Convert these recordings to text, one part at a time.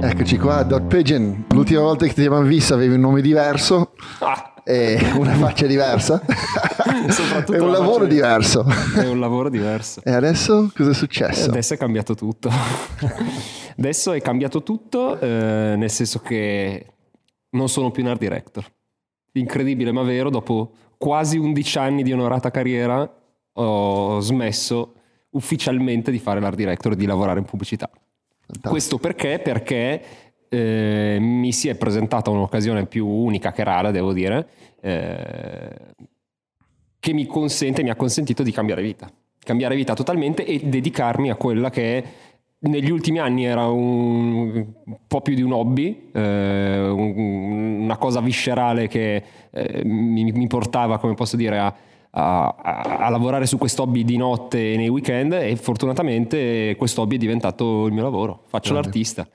Eccoci qua, Dot Pigeon. L'ultima volta che ti abbiamo visto avevi un nome diverso Ah, e una faccia diversa. Soprattutto e un la lavoro diverso. è un lavoro diverso. E adesso cosa è successo? Adesso è cambiato tutto. adesso è cambiato tutto, eh, nel senso che non sono più un art director. Incredibile ma vero, dopo quasi 11 anni di onorata carriera ho smesso ufficialmente di fare l'art director e di lavorare in pubblicità. Questo perché? Perché eh, mi si è presentata un'occasione più unica che rara, devo dire, eh, che mi consente, mi ha consentito di cambiare vita. Cambiare vita totalmente e dedicarmi a quella che negli ultimi anni era un, un po' più di un hobby, eh, un- una cosa viscerale che eh, mi, mi portava, come posso dire, a, a- a- a lavorare su questo hobby di notte e nei weekend e fortunatamente questo hobby è diventato il mio lavoro. Faccio Grande. l'artista,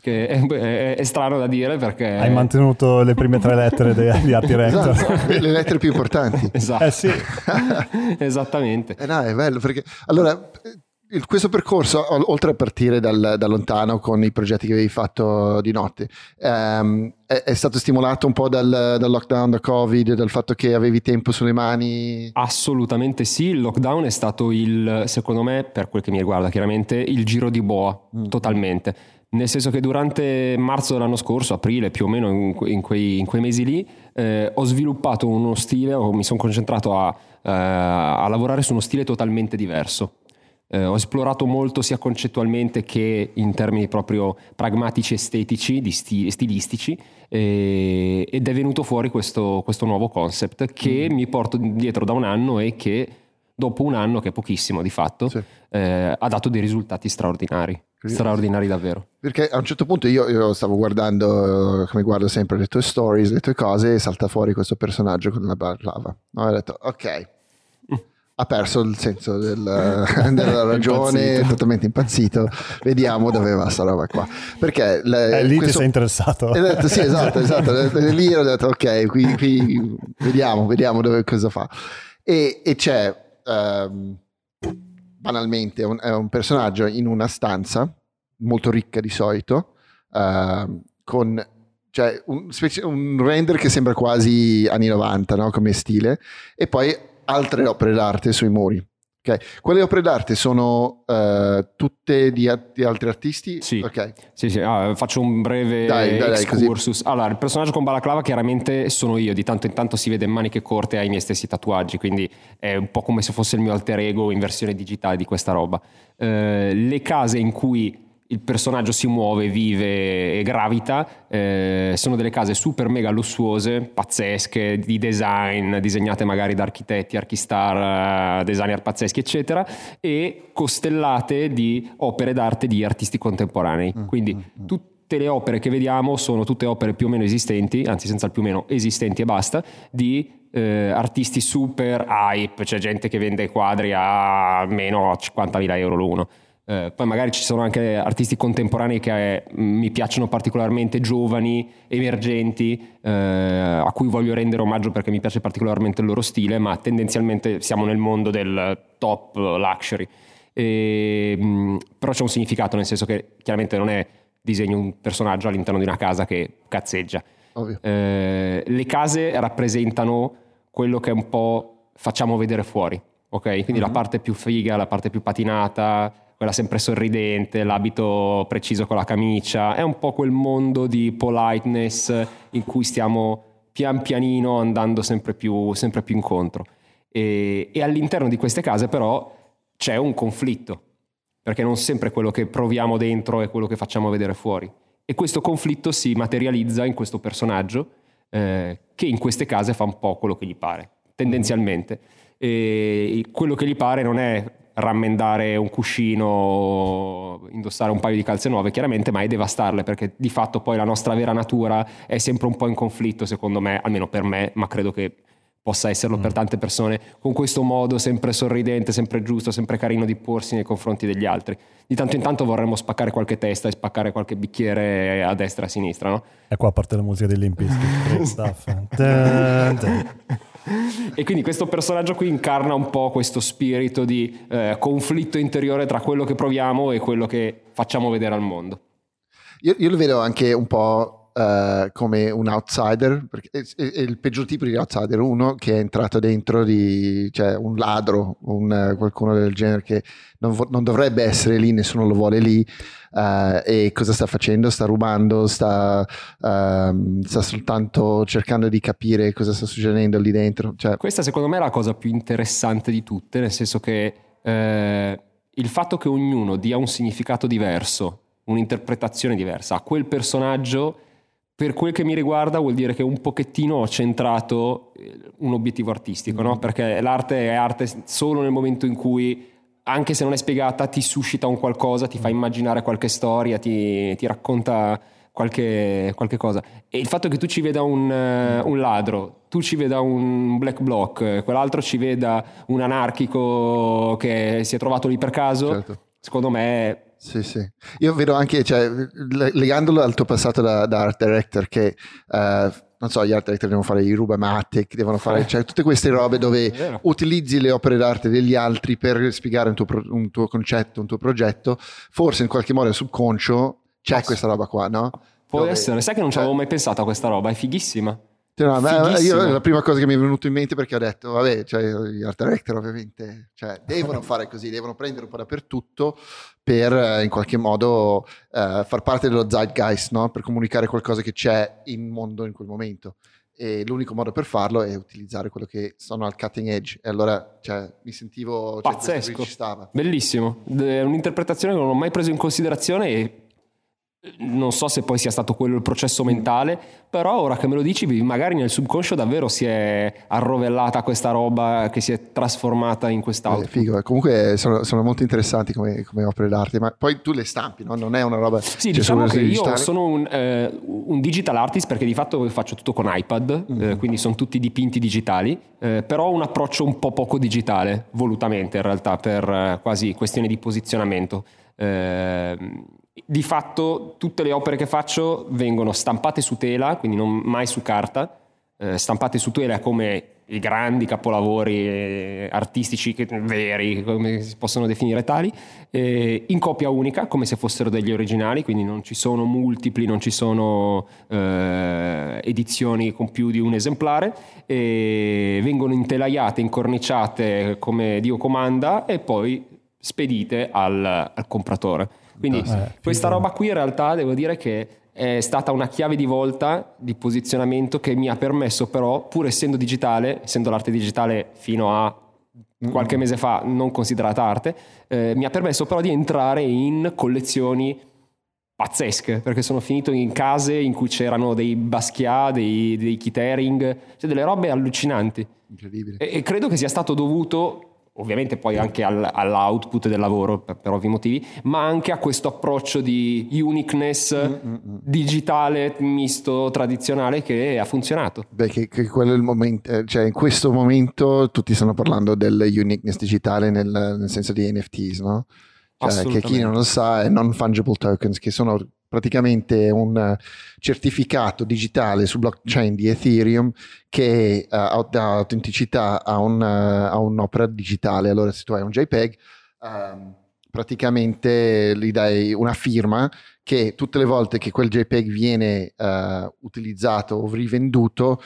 che è, è- è strano da dire perché... Hai mantenuto le prime tre lettere de- di Art Director. Esatto, le lettere più importanti. Esatto. Eh sì, Esattamente. Eh no, è bello perché allora il- questo percorso, ol- oltre a partire dal- da lontano con i progetti che avevi fatto di notte, ehm, è, è stato stimolato un po' dal, dal lockdown, da Covid, dal fatto che avevi tempo sulle mani. Assolutamente sì, il lockdown è stato il, secondo me, per quel che mi riguarda chiaramente, il giro di boa, Mm. totalmente. Nel senso che durante marzo dell'anno scorso, aprile più o meno, in, in quei, in quei mesi lì, eh, ho sviluppato uno stile, o mi sono concentrato a, eh, a lavorare su uno stile totalmente diverso. Eh, ho esplorato molto sia concettualmente che in termini proprio pragmatici, estetici, di sti- stilistici, eh, ed è venuto fuori questo, questo nuovo concept che mi porto dietro da un anno e che dopo un anno, che è pochissimo di fatto, Sì. eh, ha dato dei risultati straordinari. Straordinari davvero. Perché a un certo punto io, io stavo guardando, come guardo sempre le tue stories, le tue cose, e salta fuori questo personaggio con la balaclava. No, ho detto, ok, ha perso il senso del- della ragione, è totalmente impazzito. Vediamo dove va sta roba qua. Perché le- eh, lì ti questo- sei interessato. E ho detto, sì, esatto, esatto. Lì ho detto, ok, qui, qui vediamo, vediamo dove, cosa fa. E, e c'è, ehm, banalmente, un, è un personaggio in una stanza, molto ricca di solito, ehm, con cioè, un, un render che sembra quasi anni 90, no? come stile, e poi altre opere d'arte sui muri. Ok, Quelle opere d'arte sono eh, tutte di, a- di altri artisti? Sì. Ok. Sì, sì, ah, faccio un breve Dai, dai, dai, excursus. Allora, il personaggio con balaclava chiaramente sono io, di tanto in tanto si vede in maniche corte ai miei stessi tatuaggi, quindi è un po' come se fosse il mio alter ego in versione digitale di questa roba. Eh, le case in cui il personaggio si muove, vive e gravita eh, sono delle case super mega lussuose, pazzesche, di design, disegnate magari da architetti, archistar, eh, designer pazzeschi, eccetera, e costellate di opere d'arte di artisti contemporanei. Quindi tutte le opere che vediamo sono tutte opere più o meno esistenti, anzi senza il più o meno esistenti e basta, di eh, artisti super hype, c'è gente che vende quadri a meno 50.000 euro l'uno. Eh, poi magari ci sono anche artisti contemporanei che eh, mi piacciono particolarmente, giovani, emergenti, eh, a cui voglio rendere omaggio perché mi piace particolarmente il loro stile, ma tendenzialmente siamo nel mondo del top luxury. E, mh, però c'è un significato, nel senso che chiaramente non è disegno un personaggio all'interno di una casa che cazzeggia. Eh, le case rappresentano quello che un po' facciamo vedere fuori, ok? Quindi la parte più figa, la parte più patinata, quella sempre sorridente, l'abito preciso con la camicia, è un po' quel mondo di politeness in cui stiamo pian pianino andando sempre più, sempre più incontro. E, e all'interno di queste case però c'è un conflitto, perché non sempre quello che proviamo dentro è quello che facciamo vedere fuori. E questo conflitto si materializza in questo personaggio eh, che in queste case fa un po' quello che gli pare, tendenzialmente. E quello che gli pare non è rammendare un cuscino, indossare un paio di calze nuove, chiaramente, ma è devastarle, perché di fatto poi la nostra vera natura è sempre un po' in conflitto, secondo me, almeno per me, ma credo che possa esserlo per tante persone, con questo modo sempre sorridente, sempre giusto, sempre carino di porsi nei confronti degli altri. Di tanto in tanto vorremmo spaccare qualche testa e spaccare qualche bicchiere a destra e a sinistra, no? E qua parte la musica dei Limp E quindi questo personaggio qui incarna un po' questo spirito di eh, conflitto interiore tra quello che proviamo e quello che facciamo vedere al mondo. Io, io lo vedo anche un po' eh, come un outsider, perché è, è- il peggior tipo di outsider, uno che è entrato dentro di, cioè un ladro, un, eh, qualcuno del genere che non, non dovrebbe essere lì, nessuno lo vuole lì, eh, e cosa sta facendo? Sta rubando, sta, ehm, sta soltanto cercando di capire cosa sta succedendo lì dentro. Cioè, Questa secondo me è la cosa più interessante di tutte, nel senso che eh, il fatto che ognuno dia un significato diverso, un'interpretazione diversa a quel personaggio, per quel che mi riguarda vuol dire che un pochettino ho centrato eh, un obiettivo artistico, no? perché l'arte è arte solo nel momento in cui, anche se non è spiegata, ti suscita un qualcosa, ti fa immaginare qualche storia, ti, ti racconta qualche, qualche cosa. E il fatto che tu ci veda un, eh, un ladro, tu ci veda un black bloc, eh, quell'altro ci veda un anarchico che si è trovato lì per caso, certo. secondo me Sì, sì. Io vedo anche, cioè, le- legandolo al tuo passato da, da art director, che eh, non so, gli art director devono fare i rubamatic, devono fare cioè, tutte queste robe dove utilizzi le opere d'arte degli altri per spiegare un tuo, pro- un tuo concetto, un tuo progetto. Forse in qualche modo subconscio c'è sì. questa roba qua, no? può Dove- essere. Sai che non ci cioè- avevo mai pensato a questa roba, è fighissima. Cioè, no, io la prima cosa che mi è venuta in mente perché ho detto, vabbè, cioè, gli art director ovviamente cioè, devono fare così, devono prendere un po' dappertutto per eh, in qualche modo eh, far parte dello zeitgeist, no? per comunicare qualcosa che c'è in mondo in quel momento. E l'unico modo per farlo è utilizzare quello che sono al cutting edge. E allora cioè, mi sentivo... Cioè, Pazzesco. Bellissimo, è un'interpretazione che non ho mai preso in considerazione e non so se poi sia stato quello il processo mentale, però ora che me lo dici, magari nel subconscio davvero si è arrovellata questa roba che si è trasformata in Eh, quest'altro. figo. Comunque sono, sono molto interessanti come, come opere d'arte, ma poi tu le stampi, no? non è una roba... Sì, cioè, diciamo che io sono un, eh, un digital artist perché di fatto faccio tutto con iPad, eh, quindi sono tutti dipinti digitali, eh, però ho un approccio un po' poco digitale, volutamente in realtà, per eh, quasi questione di posizionamento. Eh, di fatto tutte le opere che faccio vengono stampate su tela, quindi non mai su carta, eh, stampate su tela come i grandi capolavori eh, artistici che- veri, come si possono definire tali, eh, in copia unica, come se fossero degli originali, quindi non ci sono multipli, non ci sono eh, edizioni con più di un esemplare, e vengono intelaiate, incorniciate come Dio comanda e poi spedite al, al compratore. Quindi Eh, questa roba qui in realtà devo dire che è stata una chiave di volta di posizionamento che mi ha permesso però, pur essendo digitale, essendo l'arte digitale fino a qualche mese fa non considerata arte, eh, mi ha permesso però di entrare in collezioni pazzesche, perché sono finito in case in cui c'erano dei Basquiat, dei, dei Kitering, cioè delle robe allucinanti. Incredibile. E, e credo che sia stato dovuto, ovviamente poi anche al- all'output del lavoro, per, per ovvi motivi, ma anche a questo approccio di uniqueness digitale, misto, tradizionale che ha funzionato. Beh, che, che quello è il momento, eh, cioè in questo momento tutti stanno parlando del uniqueness digitale nel, nel senso di NFTs, no? Cioè, che chi non lo sa è non-fungible tokens, che sono praticamente un eh, certificato digitale su blockchain di Ethereum che eh, dà autenticità a, un, eh, a un'opera digitale. Allora, se tu hai un JPEG, ehm, praticamente gli dai una firma che tutte le volte che quel JPEG viene eh, utilizzato o rivenduto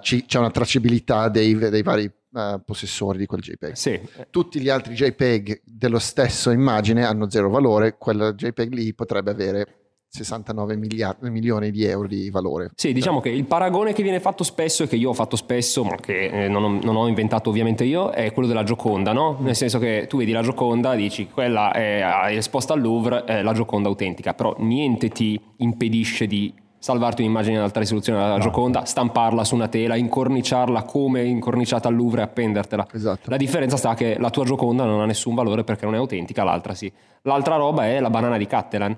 ci- c'è una tracciabilità dei, dei vari eh, possessori di quel JPEG. Sì, Tutti gli altri JPEG dello stesso immagine hanno zero valore, quel JPEG lì potrebbe avere 69 miliardi, milioni di euro di valore. Sì, diciamo che il paragone che viene fatto spesso e che io ho fatto spesso, ma che eh, non, ho, non ho inventato ovviamente io, è quello della Gioconda, no? Nel senso che tu vedi la Gioconda, dici quella è esposta al Louvre, è la Gioconda autentica, però niente ti impedisce di salvarti un'immagine in alta risoluzione della Gioconda, stamparla su una tela, incorniciarla come incorniciata al Louvre e appendertela. Esatto. La differenza sta che la tua Gioconda non ha nessun valore perché non è autentica, l'altra sì. L'altra roba è la banana di Cattelan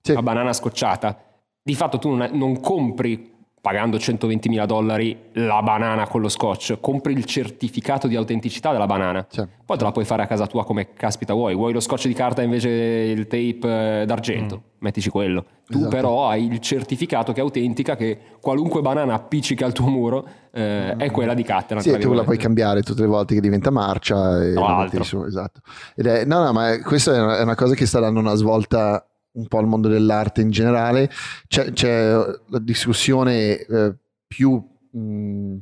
Sì. la banana scocciata. Di fatto tu non, non compri pagando 120 mila dollari la banana con lo scotch, compri il certificato di autenticità della banana. Sì. Poi te la puoi fare a casa tua come caspita vuoi. Vuoi lo scotch di carta invece il tape eh, d'argento? Mettici quello. Tu Esatto. però hai il certificato che autentica, che qualunque banana appiccica al tuo muro eh, è quella di Cattelan. Sì, tu la puoi cambiare tutte le volte che diventa marcia e Tra la metti su, esatto. Ed è, no, no, ma questa è una cosa che sta dando una svolta un po' al mondo dell'arte in generale. C'è, c'è la discussione eh, più mh,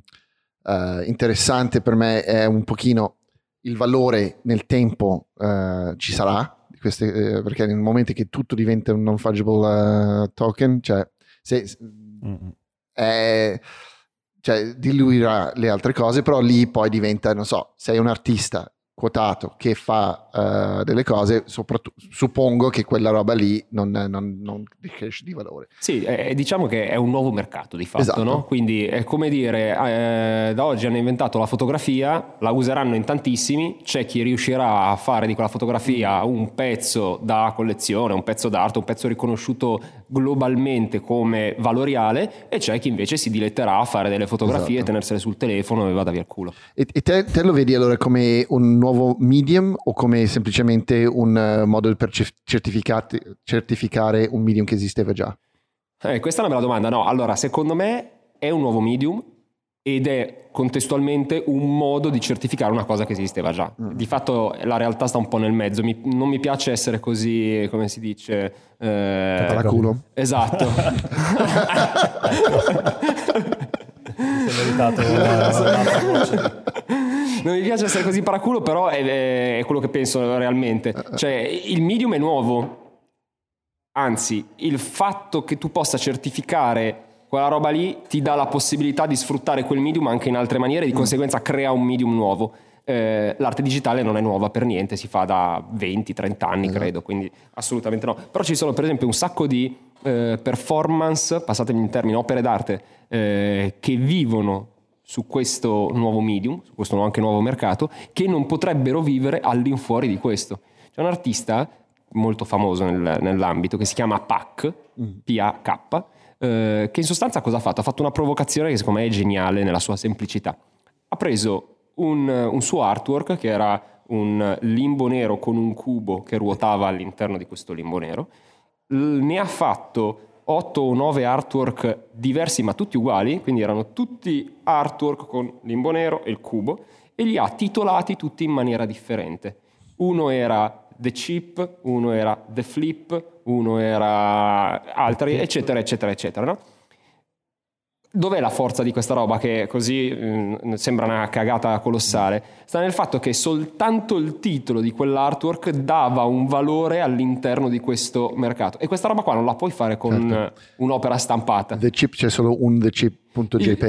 eh, interessante per me è un pochino il valore nel tempo eh, ci sarà, queste, eh, perché nel momento che tutto diventa un non fungible eh, token, cioè, se, Mm. è- cioè, diluirà le altre cose, però lì poi diventa, non so, sei un artista quotato che fa eh, delle cose, soprattutto suppongo che quella roba lì non, non, non cresce di valore. Sì, eh, diciamo che è un nuovo mercato di fatto, Esatto. no? Quindi è come dire, eh, da oggi hanno inventato la fotografia, la useranno in tantissimi, c'è chi riuscirà a fare di quella fotografia un pezzo da collezione, un pezzo d'arte, un pezzo riconosciuto globalmente come valoriale e c'è chi invece si diletterà a fare delle fotografie, Esatto. tenersele sul telefono e vada via il culo. E, e te, te lo vedi allora come un nuovo medium o come semplicemente un eh, modo per certificare un medium che esisteva già? Eh, questa è una bella domanda. No, allora, secondo me è un nuovo medium ed è contestualmente un modo di certificare una cosa che esisteva già. Mm. Di fatto la realtà sta un po' nel mezzo. Mi- non mi piace essere così, come si dice... eh, Paraculo? Esatto. Si è meritato una- un'altra voce. Non mi piace essere così paraculo, però è, è quello che penso realmente. Cioè, il medium è nuovo. Anzi, il fatto che tu possa certificare quella roba lì ti dà la possibilità di sfruttare quel medium anche in altre maniere, di conseguenza crea un medium nuovo. Eh, l'arte digitale non è nuova per niente, si fa da 20-30 anni, credo, quindi assolutamente no. Però ci sono per esempio un sacco di eh, performance, passatemi in termini, opere d'arte eh, che vivono su questo nuovo medium, su questo anche nuovo mercato, che non potrebbero vivere all'infuori di questo. C'è un artista molto famoso nel- nell'ambito che si chiama PAC, P-A-K, eh, che in sostanza cosa ha fatto? Ha fatto una provocazione che secondo me è geniale nella sua semplicità. Ha preso un, un suo artwork che era un limbo nero con un cubo che ruotava all'interno di questo limbo nero, ne ha fatto 8 o 9 artwork diversi ma tutti uguali, quindi erano tutti artwork con limbo nero e il cubo, e li ha titolati tutti in maniera differente. Uno era The Chip, uno era The Flip, uno era altri, eccetera, eccetera, eccetera. no? Dov'è la forza di questa roba che così mm, sembra una cagata colossale? Sta nel fatto che soltanto il titolo di quell'artwork dava un valore all'interno di questo mercato e questa roba qua non la puoi fare con Certo. un'opera stampata. The chip c'è solo un thechip.jpg.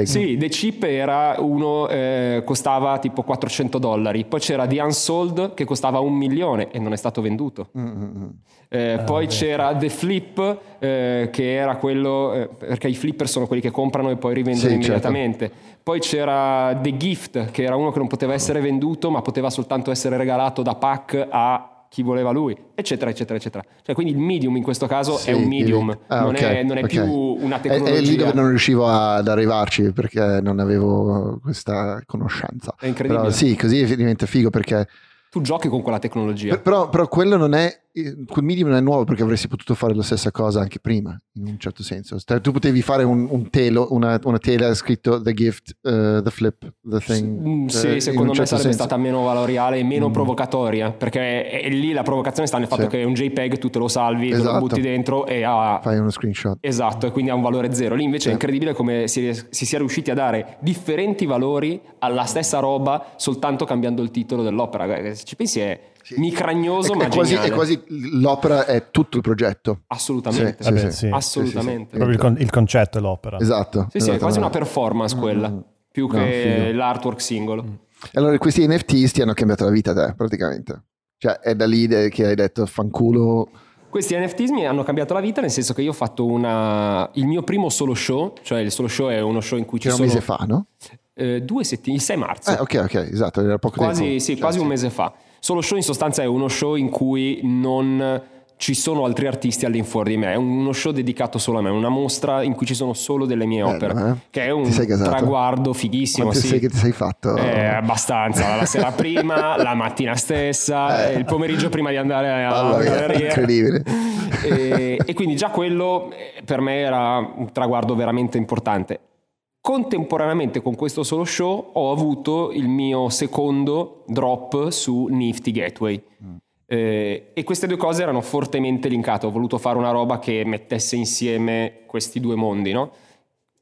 Il- Sì, The Chip era uno, eh, costava tipo 400 dollari, poi c'era The Unsold che costava un milione e non è stato venduto. Mm, mm, mm. Eh, poi c'era The Flip eh, che era quello, eh, perché i flipper sono quelli che comprano e poi rivendono Sì, certo. immediatamente. Poi c'era The Gift che era uno che non poteva essere venduto ma poteva soltanto essere regalato da pack a chi voleva lui, eccetera, eccetera, eccetera. Cioè, quindi il medium in questo caso Sì, è un medium, ah, non, ok, è, non è ok. più una È- tecnologia. È, lì dove non riuscivo ad arrivarci perché non avevo questa conoscenza. È incredibile. Però sì, così diventa figo perché... Tu giochi con quella tecnologia. per- però, però quello non è... Quel medium non è nuovo perché avresti potuto fare la stessa cosa anche prima, in un certo senso. Cioè, tu potevi fare un, un telo, una, una tela scritto The Gift, uh, The Flip, The Thing. Mm, eh, Sì, in secondo me certo sarebbe senso. stata meno valoriale e meno Mm. provocatoria, perché è- è lì la provocazione sta nel fatto Sì. che è un JPEG, tu te lo salvi, te lo Esatto. butti dentro e ha... Fai uno screenshot. Esatto, e quindi ha un valore zero. Lì invece Sì. è incredibile come si, si sia riusciti a dare differenti valori alla stessa roba soltanto cambiando il titolo dell'opera. Se ci pensi è Sì. micragnoso È, ma è quasi, è quasi l'opera è tutto il progetto. Assolutamente. Sì, Vabbè, sì. sì. Assolutamente. Proprio il, con- il concetto è l'opera. Esatto. Sì, sì, è esatto, quasi no. una performance quella, Mm. più No, che figo. l'artwork singolo. Allora, questi NFT ti hanno cambiato la vita a te, praticamente. Cioè, è da lì che hai detto fanculo. Questi NFT mi hanno cambiato la vita nel senso che io ho fatto una, il mio primo solo show, cioè il solo show è uno show in cui ci era un sono mese fa, no? eh, due settimane, il 6 marzo, Eh, ok, ok, esatto, era poco quasi, tempo. sì, Cioè, quasi un sì. mese fa. Solo show in sostanza è uno show in cui non ci sono altri artisti all'infuori di me, è uno show dedicato solo a me, una mostra in cui ci sono solo delle mie Bello, opere, eh? che è un traguardo fighissimo. Quanto sì. sei che ti sei fatto? Eh, abbastanza, la sera prima, la mattina stessa, Eh. il pomeriggio prima di andare Mamma mia, galleria. incredibile. E, e quindi già quello eh, per me era un traguardo veramente importante. Contemporaneamente con questo solo show ho avuto il mio secondo drop su Nifty Gateway. Mm. Eh, e queste due cose erano fortemente linkate. Ho voluto fare una roba che mettesse insieme questi due mondi, no?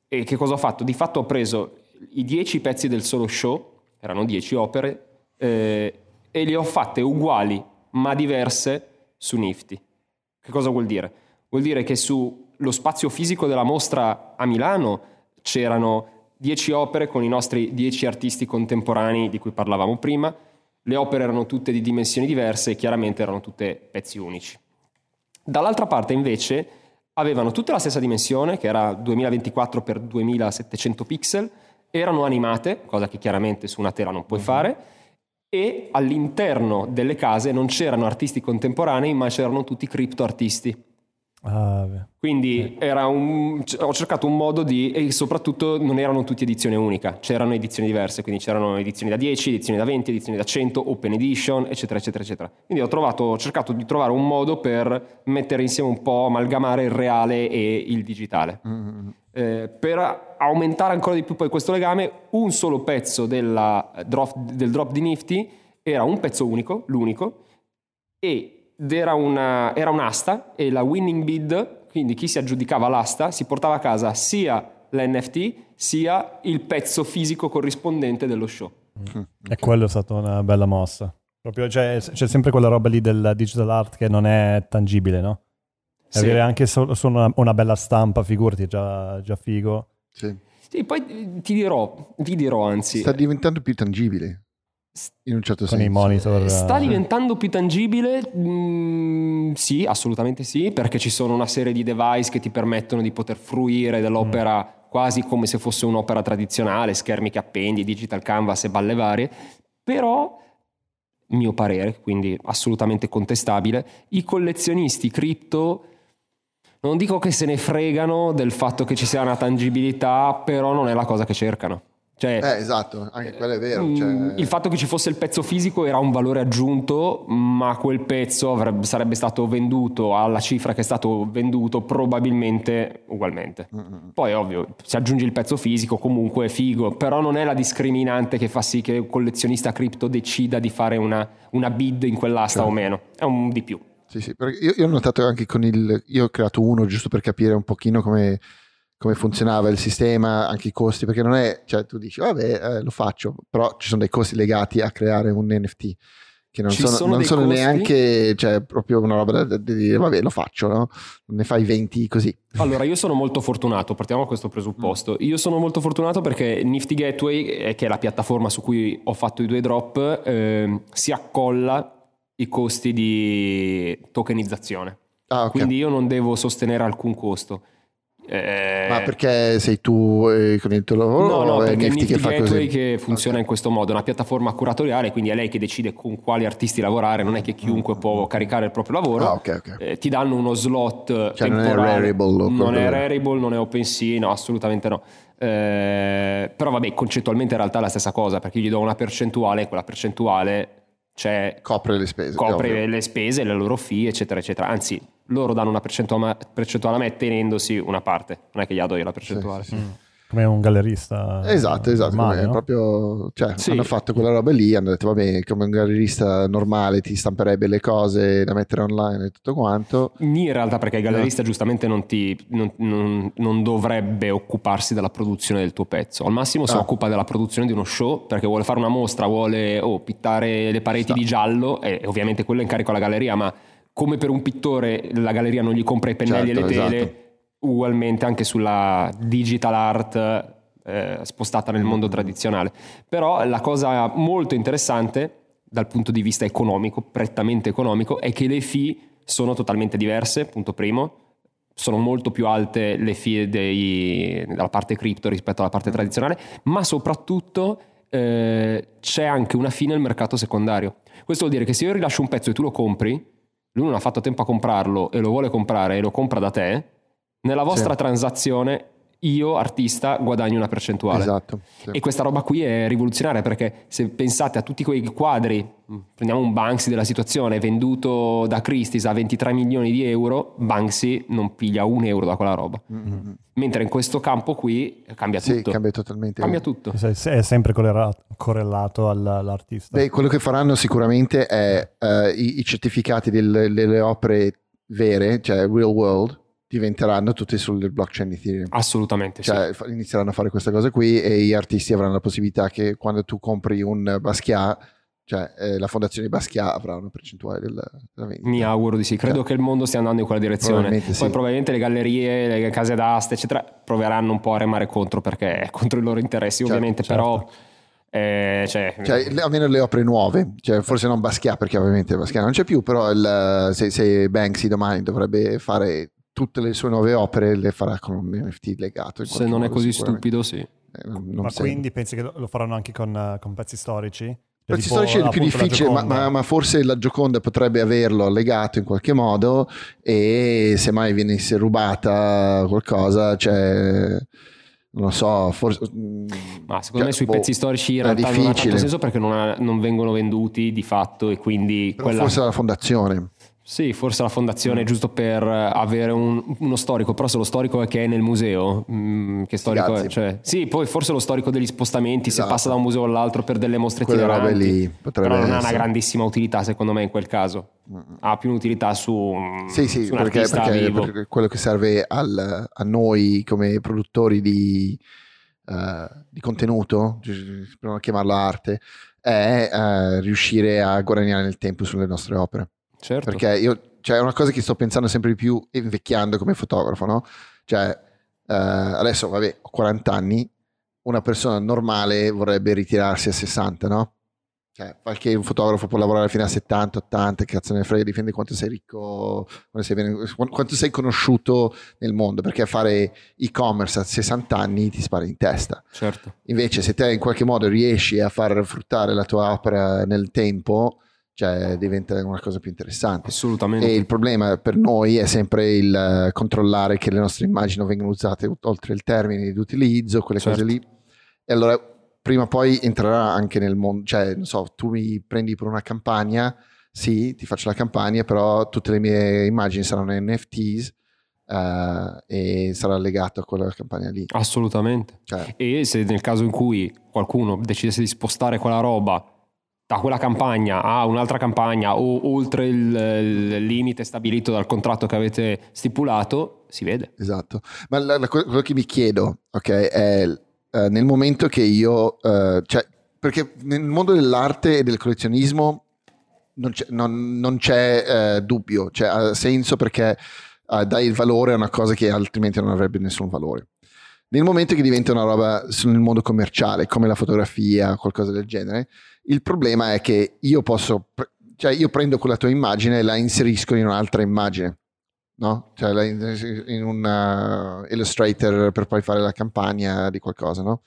E che cosa ho fatto? Di fatto ho preso i dieci pezzi del solo show, erano dieci opere, eh, e le ho fatte uguali ma diverse su Nifty. Che cosa vuol dire? Vuol dire che sullo spazio fisico della mostra a Milano c'erano dieci opere con i nostri dieci artisti contemporanei di cui parlavamo prima, le opere erano tutte di dimensioni diverse e chiaramente erano tutte pezzi unici. Dall'altra parte invece avevano tutte la stessa dimensione, che era 2024 x 2700 pixel, erano animate, cosa che chiaramente su una tela non puoi fare, e all'interno delle case non c'erano artisti contemporanei, ma c'erano tutti criptoartisti. Ah, Quindi un, ho cercato un modo di, e soprattutto non erano tutte edizioni unica, c'erano edizioni diverse, quindi c'erano edizioni da 10, edizioni da 20, edizioni da 100, open edition, eccetera, eccetera, eccetera. Quindi ho, trovato, ho cercato di trovare un modo per mettere insieme un po', amalgamare il reale e il digitale. Mm-hmm. Eh, per aumentare ancora di più poi questo legame, un solo pezzo drop, del drop di Nifty era un pezzo unico, l'unico, e era, una, era un'asta e la winning bid, quindi chi si aggiudicava l'asta, si portava a casa sia l'NFT sia il pezzo fisico corrispondente dello show. Mm. E quello è stata una bella mossa. Proprio, cioè, c'è sempre quella roba lì del digital art che non è tangibile, no? Sì. Avere anche solo, solo una, una, bella stampa, figurati, è già, già figo. Sì. sì. poi ti dirò, ti dirò anzi... Sta diventando più tangibile in un certo con senso. i monitor. Sta diventando più tangibile? Mm, sì, assolutamente sì, perché ci sono una serie di device che ti permettono di poter fruire dell'opera mm. quasi come se fosse un'opera tradizionale, schermi che appendi, digital canvas e balle varie, però mio parere, quindi assolutamente contestabile, i collezionisti cripto non dico che se ne fregano del fatto che ci sia una tangibilità, però non è la cosa che cercano. Cioè, eh, esatto, anche quello è vero. Mm, cioè... Il fatto che ci fosse il pezzo fisico era un valore aggiunto, ma quel pezzo avrebbe, sarebbe stato venduto alla cifra che è stato venduto probabilmente ugualmente. Mm-hmm. Poi ovvio, se aggiungi il pezzo fisico comunque è figo, però non è la discriminante che fa sì che un collezionista cripto decida di fare una, una bid in quell'asta certo. o meno, è un di più. Sì, sì, io, io ho notato anche con il... Io ho creato uno giusto per capire un pochino come come funzionava il sistema, anche i costi, perché non è, cioè tu dici, vabbè, eh, lo faccio, però ci sono dei costi legati a creare un NFT che non ci sono, sono, non sono neanche, cioè, proprio una roba da, dire, vabbè, lo faccio, no? Ne fai 20 così. Allora, io sono molto fortunato, partiamo da questo presupposto. Io sono molto fortunato perché Nifty Gateway, eh, che è la piattaforma su cui ho fatto i due drop, eh, si accolla i costi di tokenizzazione. Ah, okay. Quindi io non devo sostenere alcun costo. Eh... Ma perché sei tu eh, con il tuo lavoro? No, no, perché Nifty, Nifty che Gateway che funziona okay. in questo modo, una piattaforma curatoriale, quindi è lei che decide con quali artisti lavorare, non è che chiunque può caricare il proprio lavoro. Ah, okay, okay. Eh, ti danno uno slot cioè temporale. non è Rarible. Non è Rarible, non è OpenSea, no, assolutamente no. Eh, però vabbè, concettualmente in realtà è la stessa cosa, perché io gli do una percentuale quella percentuale cioè, copre le spese. Copre le spese, le loro fee, eccetera, eccetera. Anzi, loro danno una percentuale, percentuale a me tenendosi una parte, non è che gli do io la percentuale. Sì, sì. Mm come un gallerista. Esatto, esatto. Normale, no? proprio, cioè, sì. Hanno fatto quella roba lì, hanno detto, vabbè, come un gallerista normale ti stamperebbe le cose da mettere online e tutto quanto. In realtà, perché il gallerista no. giustamente non, ti, non, non, non, dovrebbe occuparsi della produzione del tuo pezzo. Al massimo si ah. occupa della produzione di uno show, perché vuole fare una mostra, vuole oh, pittare le pareti Sta. di giallo, e ovviamente quello è incarico alla galleria, ma come per un pittore la galleria non gli compra i pennelli certo, e le tele. Esatto ugualmente anche sulla digital art eh, spostata nel mondo tradizionale. Però la cosa molto interessante dal punto di vista economico, prettamente economico, è che le fee sono totalmente diverse, punto primo, sono molto più alte le fee dei, della parte cripto rispetto alla parte tradizionale, ma soprattutto eh, c'è anche una fee nel mercato secondario. Questo vuol dire che se io rilascio un pezzo e tu lo compri, lui non ha fatto tempo a comprarlo e lo vuole comprare e lo compra da te, nella vostra sì. transazione io artista guadagno una percentuale. Esatto. sì. E questa roba qui è rivoluzionaria perché se pensate a tutti quei quadri, mh, prendiamo un Banksy della situazione, venduto da Christie's a 23 milioni di euro, Banksy non piglia un euro da quella roba. Mentre in questo campo qui cambia Sì, tutto. cambia totalmente. Cambia tutto. È sempre correlato, correlato al- all'artista. Beh, quello che faranno sicuramente è eh, i, i certificati del- delle opere vere, cioè real world, diventeranno tutti sul blockchain Ethereum. Assolutamente sì. Cioè fa- inizieranno a fare questa cosa qui e gli artisti avranno la possibilità che quando tu compri un Basquiat, cioè eh, la fondazione Basquiat avrà una percentuale della, della vendita. Mi auguro di sì, credo Cioè, che il mondo stia andando in quella direzione. Poi probabilmente sì. probabilmente le gallerie, le case d'asta, eccetera, proveranno un po' a remare contro perché è contro i loro interessi, Certo, ovviamente, però eh, cioè, Cioè, le- almeno le opere nuove, cioè, forse non Basquiat perché ovviamente Basquiat non c'è più, però il- se, se Banksy domani dovrebbe fare tutte le sue nuove opere, le farà con un NFT legato. se non è modo, così sicuramente. stupido, sì. Eh, non- non Ma sembra. quindi pensi che lo faranno anche con, eh, con pezzi storici? Pezzi storici è più appunto, la difficile, ma, ma- ma forse la Gioconda potrebbe averlo legato in qualche modo e se mai venisse rubata qualcosa, cioè, non lo so, forse... Ma secondo cioè, me sui boh, pezzi storici in è realtà non ha tanto difficile. senso perché non, ha- non vengono venduti di fatto e quindi quella... forse la fondazione. Sì, forse la fondazione è giusto per avere un- uno storico, però se lo storico è che è nel museo, mm, che storico è? Grazie. Cioè, sì, poi forse lo storico degli spostamenti, Esatto. se passa da un museo all'altro per delle mostre Quelle robe lì potrebbe però non ha una essere. grandissima utilità secondo me in quel caso, ha più un'utilità su, mm, Sì, sì, su un perché, perché- perché quello che serve al- a noi come produttori di, eh, di contenuto, per non chiamarla arte, è eh, riuscire a guadagnare nel tempo sulle nostre opere. Certo. Perché io, cioè, è una cosa che sto pensando sempre di più invecchiando come fotografo, no? Cioè, eh, adesso, vabbè, ho 40 anni, una persona normale vorrebbe ritirarsi a 60, no? Cioè, qualche fotografo può lavorare fino a 70, 80, che cazzo ne frega, dipende quanto sei ricco, quanto sei, quanto sei conosciuto nel mondo, perché fare e-commerce a 60 anni ti spara in testa. certo. Invece, se te in qualche modo riesci a far fruttare la tua opera nel tempo, cioè diventa una cosa più interessante. Assolutamente. E il problema per noi è sempre il eh, controllare che le nostre immagini vengano usate oltre il termine di utilizzo, quelle Certo. cose lì. E allora prima o poi entrerà anche nel mondo, cioè non so, tu mi prendi per una campagna, sì, ti faccio la campagna, però tutte le mie immagini saranno NFTs eh, e sarà legato a quella campagna lì. Assolutamente. Cioè, E se nel caso in cui qualcuno decidesse di spostare quella roba da quella campagna a un'altra campagna o oltre il, il limite stabilito dal contratto che avete stipulato, si vede. Esatto, ma la- la- quello che mi chiedo, ok, è eh, nel momento che io, eh, cioè, perché nel mondo dell'arte e del collezionismo non c'è, non- non c'è, eh, dubbio, cioè ha senso perché eh, dai il valore a una cosa che altrimenti non avrebbe nessun valore. Nel momento che diventa una roba nel mondo commerciale, come la fotografia, qualcosa del genere, il problema è che io posso, cioè io prendo quella tua immagine e la inserisco in un'altra immagine no? Cioè in un uh, Illustrator per poi fare la campagna di qualcosa, no?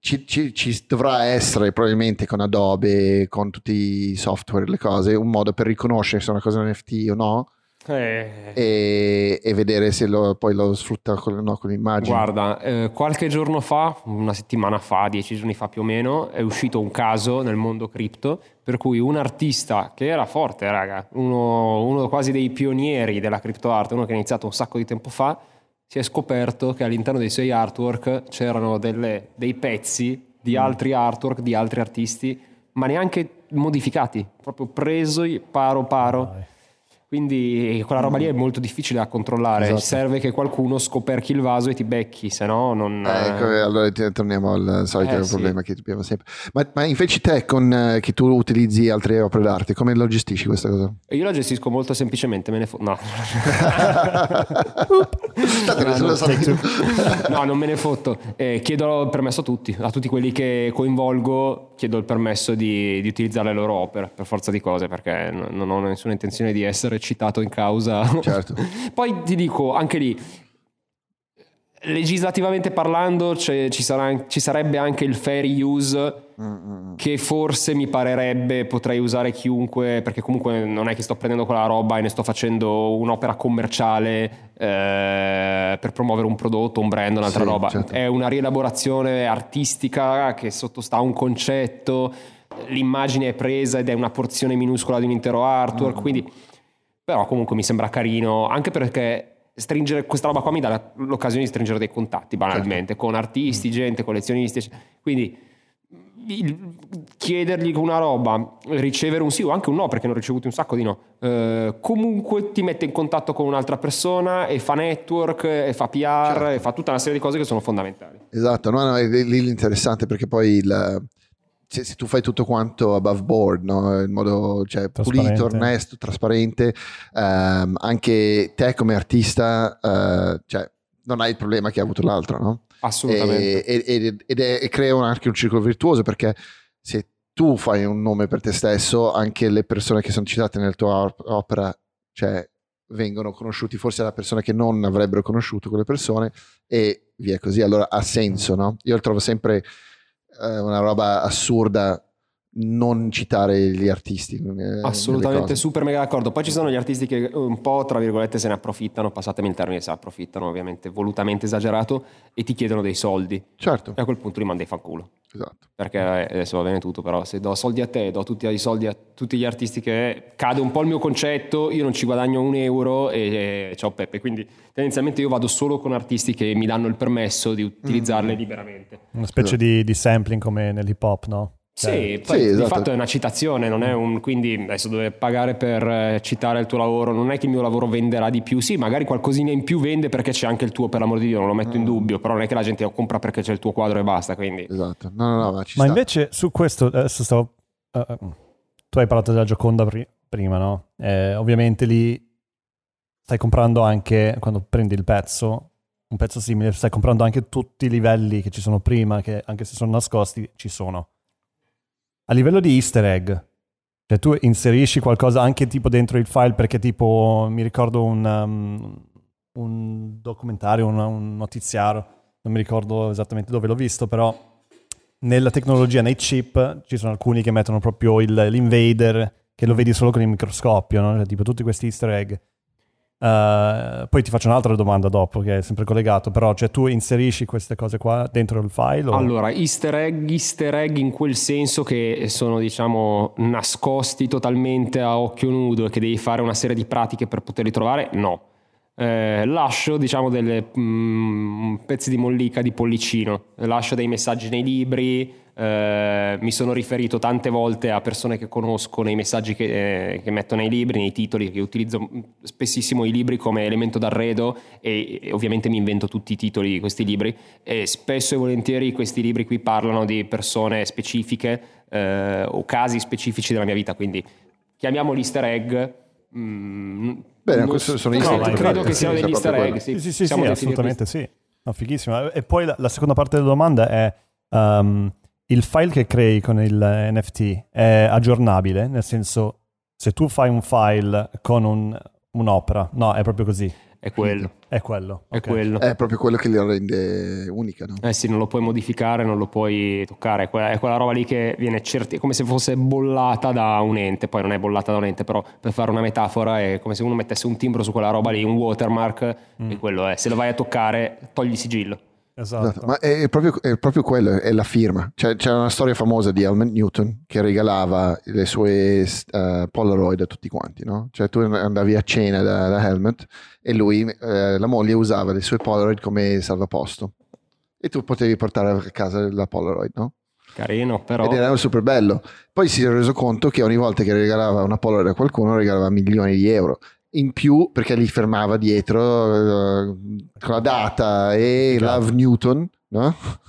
Ci, ci- ci dovrà essere probabilmente con Adobe, con tutti i software, le cose, un modo per riconoscere se è una cosa NFT o no e, e vedere se lo- poi lo sfrutta con, no, con l'immagine. Guarda, eh, qualche giorno fa, una settimana fa, dieci giorni fa più o meno, è uscito un caso nel mondo cripto per cui un artista che era forte, raga, uno, uno quasi dei pionieri della criptoarte, uno che ha iniziato un sacco di tempo fa, si è scoperto che all'interno dei suoi artwork c'erano delle- dei pezzi di altri artwork di altri artisti, ma neanche modificati, proprio presi paro paro. Quindi quella roba lì è molto difficile da controllare. Esatto. Serve che qualcuno scoperchi il vaso e ti becchi, se no non. Eh, ecco, allora torniamo al solito Eh, sì. problema che abbiamo sempre. Ma, ma invece te, con, eh, che tu utilizzi altre opere d'arte, come lo gestisci questa cosa? Io la gestisco molto semplicemente, me ne fo- no. No, no, no, non me ne fotto. Eh, chiedo il permesso a tutti, a tutti quelli che coinvolgo, chiedo il permesso di, di utilizzare le loro opere per forza di cose, perché non ho nessuna intenzione di essere citato in causa. Certo. Poi ti dico, anche lì, legislativamente parlando ci, sarà, ci, sarebbe anche il fair use Mm-mm. che forse mi parerebbe potrei usare chiunque perché comunque non è che sto prendendo quella roba e ne sto facendo un'opera commerciale eh, per promuovere un prodotto, un brand, un'altra sì, roba. Certo. È una rielaborazione artistica che sottostà a un concetto, l'immagine è presa ed è una porzione minuscola di un intero artwork, mm. quindi però comunque mi sembra carino anche perché stringere questa roba qua mi dà l'occasione di stringere dei contatti banalmente certo. con artisti, mm. gente, collezionisti, quindi chiedergli una roba, ricevere un sì o anche un no, perché ne ho ricevuti un sacco di no, eh, comunque ti mette in contatto con un'altra persona e fa network, e fa PR, certo. e fa tutta una serie di cose che sono fondamentali. Esatto, no, no, è lì l'interessante perché poi il, se, se, tu fai tutto quanto above board, no? in modo cioè, pulito, onesto, trasparente, ehm, anche te come artista eh, cioè, non hai il problema che ha avuto l'altro, no? Assolutamente. E, e, ed è, e crea anche un circolo virtuoso perché se tu fai un nome per te stesso, anche le persone che sono citate nella tua opera, cioè vengono conosciuti forse da persone che non avrebbero conosciuto quelle persone e via così. Allora ha senso, no? Io trovo sempre eh, una roba assurda non citare gli artisti. Eh, Assolutamente, super mega d'accordo. Poi ci sono gli artisti che un po', tra virgolette, se ne approfittano, passatemi il termine, se approfittano, ovviamente volutamente esagerato, e ti chiedono dei soldi. Certo. E a quel punto li mandi fanculo. Esatto. Perché adesso va bene tutto, però se do soldi a te, do tutti i soldi a tutti gli artisti che cade un po' il mio concetto, io non ci guadagno un euro e, e ciao Peppe. Quindi tendenzialmente io vado solo con artisti che mi danno il permesso di utilizzarle mm. liberamente. Una specie esatto. di, di sampling come nell'hip hop, no? Sì, poi sì, esatto. di fatto è una citazione, non è un, quindi adesso dove pagare per eh, citare il tuo lavoro, non è che il mio lavoro venderà di più, sì, magari qualcosina in più vende perché c'è anche il tuo, per l'amor di Dio, non lo metto in mm. dubbio, però non è che la gente lo compra perché c'è il tuo quadro e basta, quindi... Esatto, no, no, no, ma, ma invece su questo, adesso stavo... Uh, tu hai parlato della Gioconda pri- prima, no? Eh, ovviamente lì stai comprando anche, quando prendi il pezzo, un pezzo simile, stai comprando anche tutti i livelli che ci sono prima, che anche se sono nascosti, ci sono a livello di easter egg, cioè tu inserisci qualcosa anche tipo dentro il file perché tipo mi ricordo un, um, un documentario, un, un, notiziario, non mi ricordo esattamente dove l'ho visto, però nella tecnologia, nei chip, ci sono alcuni che mettono proprio il, l'invader che lo vedi solo con il microscopio, no? cioè, tipo tutti questi easter egg. Uh, poi ti faccio un'altra domanda dopo, che è sempre collegato, però cioè, tu inserisci queste cose qua dentro il file? O... Allora, easter egg, easter egg in quel senso che sono, diciamo, nascosti totalmente a occhio nudo e che devi fare una serie di pratiche per poterli trovare? No. Eh, lascio, diciamo, delle mm, pezzi di mollica di pollicino, lascio dei messaggi nei libri, eh, mi sono riferito tante volte a persone che conosco nei messaggi che, eh, che, metto nei libri, nei titoli, che utilizzo spessissimo i libri come elemento d'arredo e, e, ovviamente mi invento tutti i titoli di questi libri e spesso e volentieri questi libri qui parlano di persone specifiche eh, o casi specifici della mia vita, quindi chiamiamoli easter egg. Mm, Bene, questo sono no, credo, credo che siano degli easter egg. Sì, sì, sì, sì assolutamente sì. No, fighissimo. E poi la, la, seconda parte della domanda è... Um, il file che crei con il NFT è aggiornabile, nel senso se tu fai un file con un, un'opera, no, è proprio così. È quello. È quello. È, okay. quello. è proprio quello che la rende unica, no? Eh sì, non lo puoi modificare, non lo puoi toccare. È quella, è quella roba lì che viene certi- come se fosse bollata da un ente. Poi non è bollata da un ente, però per fare una metafora è come se uno mettesse un timbro su quella roba lì, un watermark, mm. e quello è. Se lo vai a toccare, togli sigillo. Esatto. esatto. Ma è proprio, è proprio, quello, è la firma. Cioè, c'è una storia famosa di Helmut Newton che regalava le sue uh, Polaroid a tutti quanti, no? Cioè tu andavi a cena da, da Helmut e lui, uh, la moglie usava le sue Polaroid come salvaposto e tu potevi portare a casa la Polaroid, no? Carino, però. Ed era super bello. Poi si è reso conto che ogni volta che regalava una Polaroid a qualcuno regalava milioni di euro in più perché li fermava dietro uh, con la data e esatto. Love Newton, no?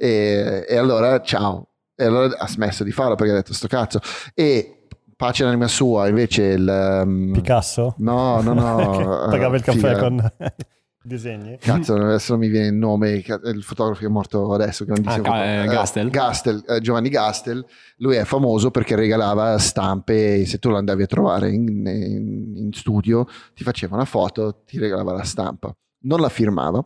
E, e, allora ciao. E allora ha smesso di farlo perché ha detto sto cazzo. E pace l'anima sua invece il... Um, Picasso? No, no, no. Pagava il caffè con disegni. Cazzo, adesso non mi viene il nome, il fotografo che è morto adesso, grandissimo. Ah, eh, Gastel. Gastel eh, Giovanni Gastel, lui è famoso perché regalava stampe, se tu lo andavi a trovare in, in, in studio, ti faceva una foto, ti regalava la stampa. Non la firmava,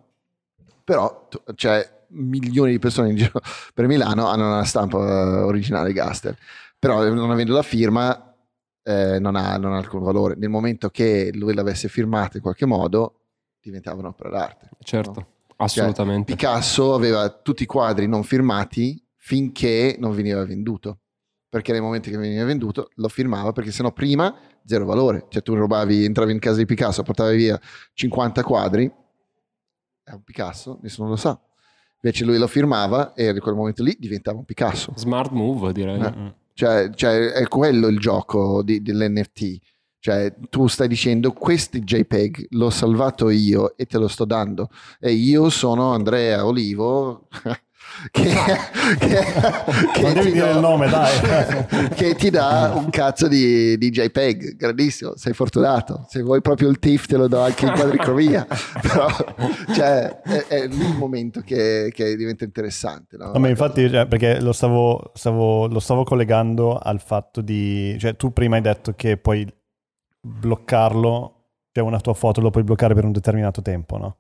però tu- c'è milioni di persone in giro per Milano hanno una stampa eh, originale Gaster, però non avendo la firma eh, non, ha, non ha alcun valore. Nel momento che lui l'avesse firmata in qualche modo diventava un'opera d'arte. Certo, no? assolutamente. Cioè, Picasso aveva tutti i quadri non firmati finché non veniva venduto. Perché nel momento che veniva venduto lo firmava, perché sennò prima zero valore. Cioè tu rubavi, entravi in casa di Picasso, portavi via 50 quadri, è un Picasso, nessuno lo sa. Invece lui lo firmava e in quel momento lì diventava un Picasso. Smart move, direi. Eh. Cioè, cioè, è quello il gioco di, dell'NFT. Cioè, tu stai dicendo questo JPEG l'ho salvato io e te lo sto dando. E io sono Andrea Olivo. Che, che, che ti dire do- il nome, dai. che ti dà un cazzo di, di JPEG, grandissimo, sei fortunato. Se vuoi proprio il TIFF te lo do anche in quadricromia. Però, cioè, è, è lì il momento che, che diventa interessante. No? No, ma infatti, cioè, perché lo stavo, stavo- lo stavo collegando al fatto di... Cioè, tu prima hai detto che puoi bloccarlo, cioè una tua foto lo puoi bloccare per un determinato tempo, no?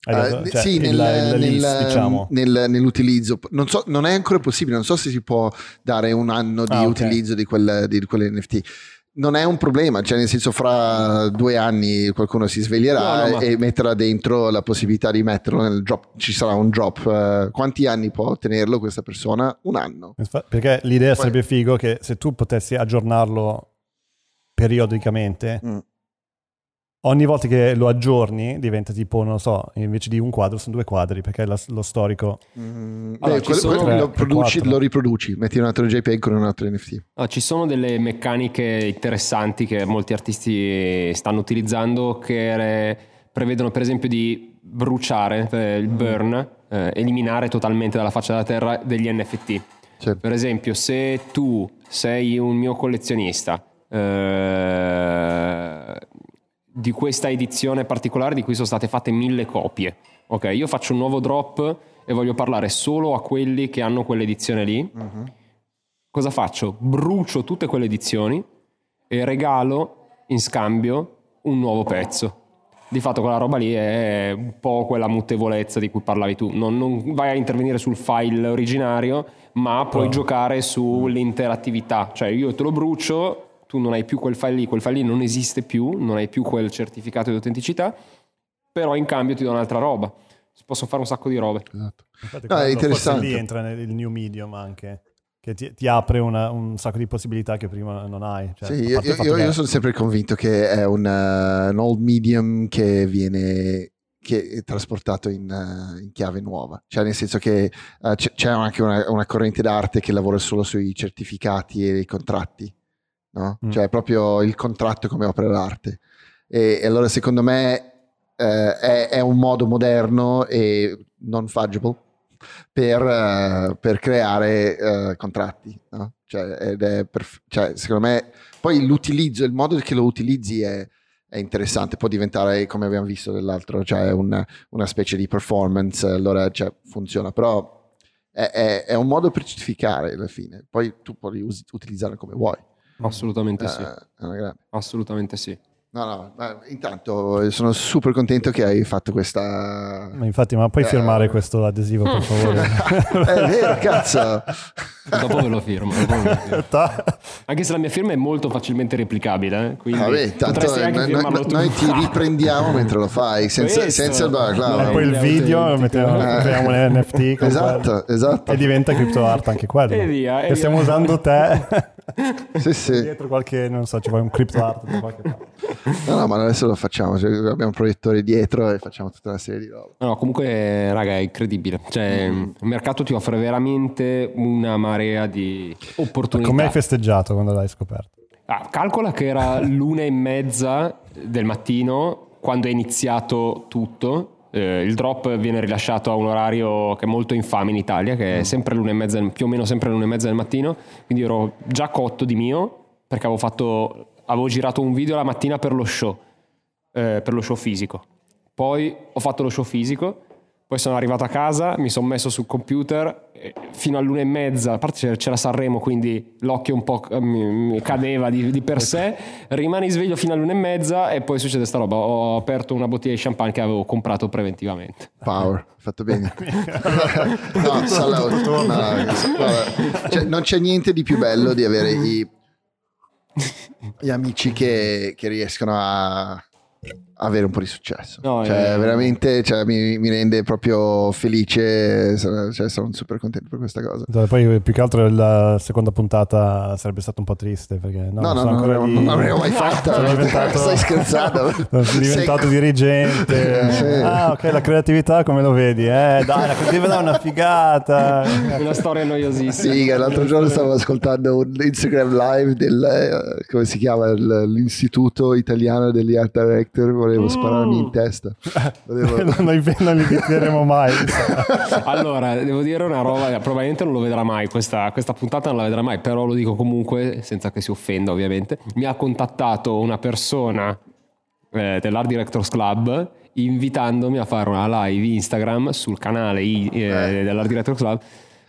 Detto- cioè, sì, il- nel- il list, nel- diciamo. nel- nell'utilizzo. Non, so, non è ancora possibile, non so se si può dare un anno di Ah, utilizzo di, quel, di quell'NFT. Non è un problema, cioè nel senso fra due anni qualcuno si sveglierà No, no, ma- e metterà dentro la possibilità di metterlo nel drop, ci sarà un drop. Eh, quanti anni può tenerlo questa persona? Un anno. Perché l'idea Poi- sarebbe figo che se tu potessi aggiornarlo periodicamente, Mm. ogni volta che lo aggiorni diventa tipo, non lo so, invece di un quadro sono due quadri, perché la- lo storico... Mm, Allora, beh, quello- sono- quello lo, produci, lo riproduci, metti un altro JPEG con un altro NFT. Ah, ci sono delle meccaniche interessanti che molti artisti stanno utilizzando che prevedono per esempio di bruciare eh, il burn, eh, eliminare totalmente dalla faccia della terra degli NFT. Cioè, Per esempio, se tu sei un mio collezionista eh, di questa edizione particolare di cui sono state fatte mille copie, ok? Io faccio un nuovo drop e voglio parlare solo a quelli che hanno quell'edizione lì. Cosa faccio? Brucio tutte quelle edizioni e regalo in scambio un nuovo pezzo. Di fatto quella roba lì è un po' quella muttevolezza di cui parlavi tu. Non, non vai a intervenire sul file originario, ma puoi Oh. giocare sull'interattività. Cioè io te lo brucio, tu non hai più quel file lì, quel file lì non esiste più, non hai più quel certificato di autenticità, però in cambio ti do un'altra roba. Si possono fare un sacco di robe. esatto. Infatti, No, è interessante. Forse lì entra nel new medium anche, che ti, ti apre una- un sacco di possibilità che prima non hai. Cioè, Sì, io, io- io- sono sempre convinto che è un, uh, un old medium che viene che è trasportato in, uh, in chiave nuova, cioè nel senso che uh, c'è, c'è anche una, una corrente d'arte che lavora solo sui certificati e i contratti, no? Mm. cioè proprio il contratto come opera d'arte. E, e allora secondo me eh, è, è un modo moderno e non fungible per, eh, per creare eh, contratti. no? Cioè, ed è perf- cioè, secondo me, poi l'utilizzo, il modo che lo utilizzi è, è interessante, può diventare, come abbiamo visto dell'altro, cioè una, una specie di performance, allora cioè, funziona, però è, è- è un modo per certificare alla fine, poi tu puoi us- utilizzarlo come vuoi. Assolutamente sì. Eh, Assolutamente sì. No, no, ma intanto sono super contento che hai fatto questa... Ma infatti, ma puoi Eh. firmare questo adesivo, per favore? è vero, cazzo! Dopo ve lo firmo. ve lo firmo. Anche se la mia firma è molto facilmente replicabile, eh, quindi Vabbè, tanto noi, noi- tu. noi ti riprendiamo mentre lo fai, senza, senza il balaclava. e poi il video, autentico. mettiamo, Eh. creiamo un NFT. Esatto, esatto. e diventa crypto art anche quello. E via, e e stiamo via. usando te Sì, sì. dietro qualche, non so, ci vuoi un crypto art da qualche parte. No, no, ma adesso lo facciamo. cioè, abbiamo un proiettore dietro e facciamo tutta una serie di roba. No, comunque, raga, è incredibile. Cioè, Mm. il mercato ti offre veramente una marea di opportunità. Come hai festeggiato quando l'hai scoperto? Ah, calcola che era l'una e mezza del mattino quando è iniziato tutto. Eh, il drop viene rilasciato a un orario che è molto infame in Italia, che è sempre l'una e mezza, più o meno sempre l'una e mezza del mattino. Quindi ero già cotto di mio perché avevo fatto, avevo girato un video la mattina per lo show, eh, per lo show fisico. Poi ho fatto lo show fisico, Poi sono arrivato a casa, mi sono messo sul computer fino all'una e mezza, a parte c'era- c'era Sanremo, quindi l'occhio un po' mi cadeva di, di per sé. Rimani sveglio fino all'una e mezza e poi succede sta roba. Ho aperto una bottiglia di champagne che avevo comprato preventivamente. Power, fatto bene. no, salute. No, guarda, cioè, non c'è niente di più bello di avere i- gli amici che, che riescono a avere un po' di successo. No, cioè, eh. veramente cioè, mi, mi rende proprio felice. Sono, cioè, sono super contento per questa cosa. Poi più che altro la seconda puntata sarebbe stata un po' triste perché no, No, no, no, non lì- l'avremmo mai fatta. Sono diventato- Stai scherzando? Sono diventato Sei- dirigente. Sì. Ah, ok, la creatività come lo vedi? Eh, dai, la creatività è una figata. Una storia noiosissima. Sì, l'altro giorno stavo ascoltando un Instagram live del eh, come si chiama l'istituto italiano degli art director. Volevo spararmi in testa. Volevo- non, li- non li inviteremo mai. Allora, devo dire una roba, probabilmente non lo vedrà mai, questa, questa puntata non la vedrà mai, però lo dico comunque senza che si offenda ovviamente. Mi ha contattato una persona eh, dell'Art Directors Club invitandomi a fare una live Instagram sul canale i- eh, dell'Art Directors Club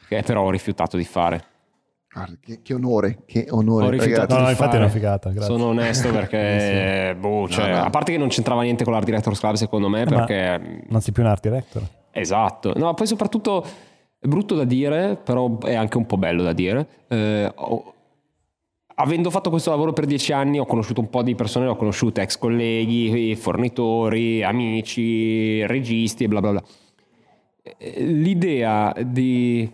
che però ho rifiutato di fare. Guarda, che, che onore, che onore. Ho rifiutato. No, no, infatti fare. è una figata, grazie. Sono onesto perché, boh, cioè, No, no. a parte che non c'entrava niente con l'Art Directors Club secondo me, Eh, ma- perché Non sei più un art director. Esatto, no, poi soprattutto è brutto da dire, però è anche un po' bello da dire. Eh, ho- avendo fatto questo lavoro per dieci anni, ho conosciuto un po' di persone, ho conosciute ex colleghi, fornitori, amici, registi e bla bla bla. Eh, L'idea di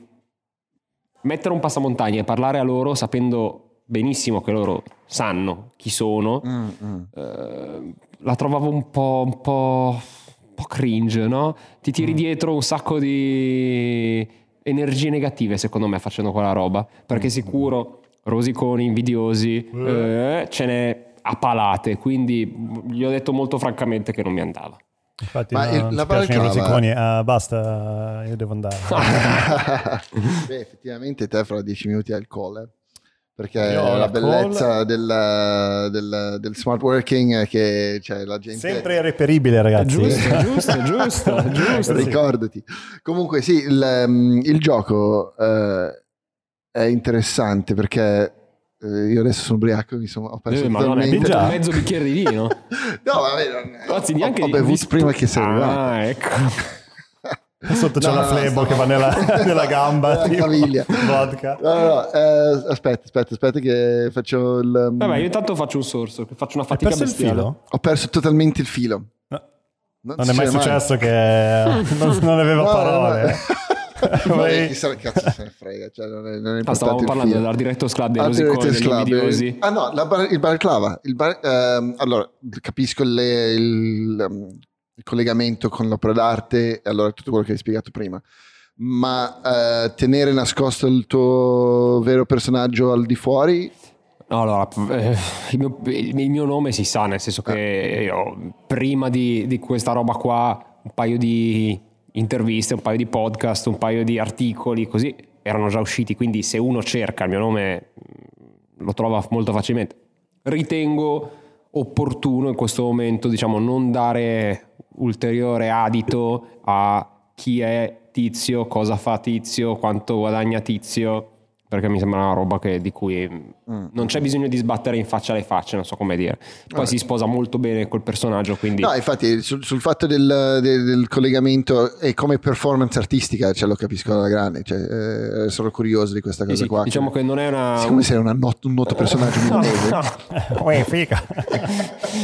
mettere un passamontagna e parlare a loro sapendo benissimo che loro sanno chi sono, Mm, mm. eh, la trovavo un po', un po', un po' cringe, no? Ti tiri dietro un sacco di energie negative, secondo me, facendo quella roba. Perché sicuro, rosiconi, invidiosi, eh, ce n'è a palate. Quindi gli ho detto molto francamente che non mi andava. Infatti, Ma no, il- la balcava- rosiconi. Ah, basta, io devo andare. Beh, effettivamente te fra dieci minuti hai il call. eh. Perché Io ho la bellezza del, del- del smart working è che cioè, la gente... Sempre reperibile, ragazzi. Giusto, giusto, giusto, giusto. Ricordati. Comunque sì, il, um, il gioco eh, è interessante perché eh, io adesso sono ubriaco, mi sono, ho perso Eh, hai totalmente... bevuto Già. mezzo bicchiere di vino? No, vabbè, non- Anzi, ho- neanche ho, bevuto vi- prima che sei arrivato. Ah, ecco. Sotto c'è No, una no, no, flebo stavo- che va nella, nella gamba. Tipo, caviglia. Vodka. No, no, no, eh, aspetta, aspetta, aspetta che faccio il... um, Vabbè, io intanto faccio un sorso, che faccio una Hai fatica il bestiale. filo? Ho perso totalmente il filo. No. Non, Non è mai successo che non, non aveva No, no, parole. eh. Vai- chissà che cazzo se ne frega, cioè non è, non è Ah, stavamo parlando dell'Art Directors Club, dei Directors degli Club, invidiosi. eh, Ah no, la bar- il balaclava. Il bar- ehm, allora, capisco le- il, um, il collegamento con l'opera d'arte e allora tutto quello che hai spiegato prima. Ma eh, tenere nascosto il tuo vero personaggio al di fuori No, allora, eh, il, mio, il mio nome si sa, nel senso che io, prima di, di questa roba qua, un paio di interviste, un paio di podcast, un paio di articoli, così erano già usciti, quindi se uno cerca il mio nome mh, lo trova molto facilmente. Ritengo opportuno in questo momento, diciamo, non dare ulteriore adito a chi è Tizio, cosa fa Tizio, quanto guadagna Tizio, perché mi sembra una roba che- di cui mh, non c'è bisogno di sbattere in faccia le facce, non so come dire. Poi Ah. si sposa molto bene col personaggio, quindi... No, infatti sul, sul fatto del, del- del collegamento e come performance artistica, cioè, lo capisco alla grande, cioè, eh, sono curioso di questa cosa sì, qua. diciamo che non è una... Siccome sei una not- un noto personaggio milanese, Uè, figa.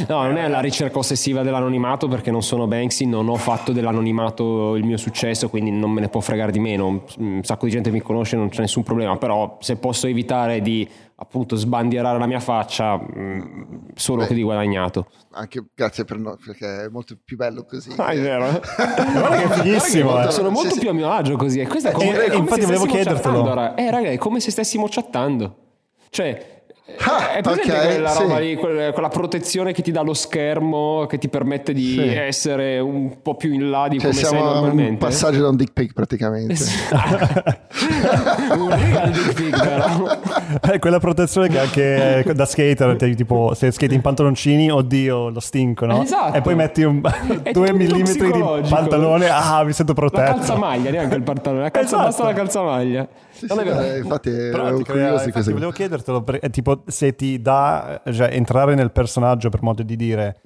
No, non è la ricerca ossessiva dell'anonimato perché non sono Banksy, non ho fatto dell'anonimato il mio successo, quindi non me ne può fregare di meno. Un sacco di gente mi conosce, non c'è nessun problema, però se posso evitare di appunto sbandierare la mia faccia, mh, solo Beh. che di guadagnato. anche grazie per no, perché è molto più bello così. Ah, è vero. eh? Guarda che è fighissimo. Guarda eh. sono Sì, molto sì. più a mio agio così. E questa è come, Eh, è come infatti volevo chiedertelo. Eh, raga, è come se stessimo chattando. Cioè, Ah, è presente ok, quella sì. roba lì, quel- quella protezione che ti dà lo schermo, che ti permette di Sì. essere un po' più in là di Cioè, come sei siamo un normalmente? passaggio da un dick pic praticamente. un real dick pic, però. È quella protezione che anche eh, da skater, te- tipo se skati in pantaloncini, oddio, lo stinco, no? Esatto. E poi metti un, due millimetri di pantalone, ah, mi sento La protetto. calzamaglia, neanche il pantalone, la calza, Esatto. basta la calzamaglia. Sì, Non sì, è vero? eh, infatti Però ero ti crea- curioso di infatti questa volevo chiedertelo, per- è tipo se ti dà, cioè entrare nel personaggio per modo di dire,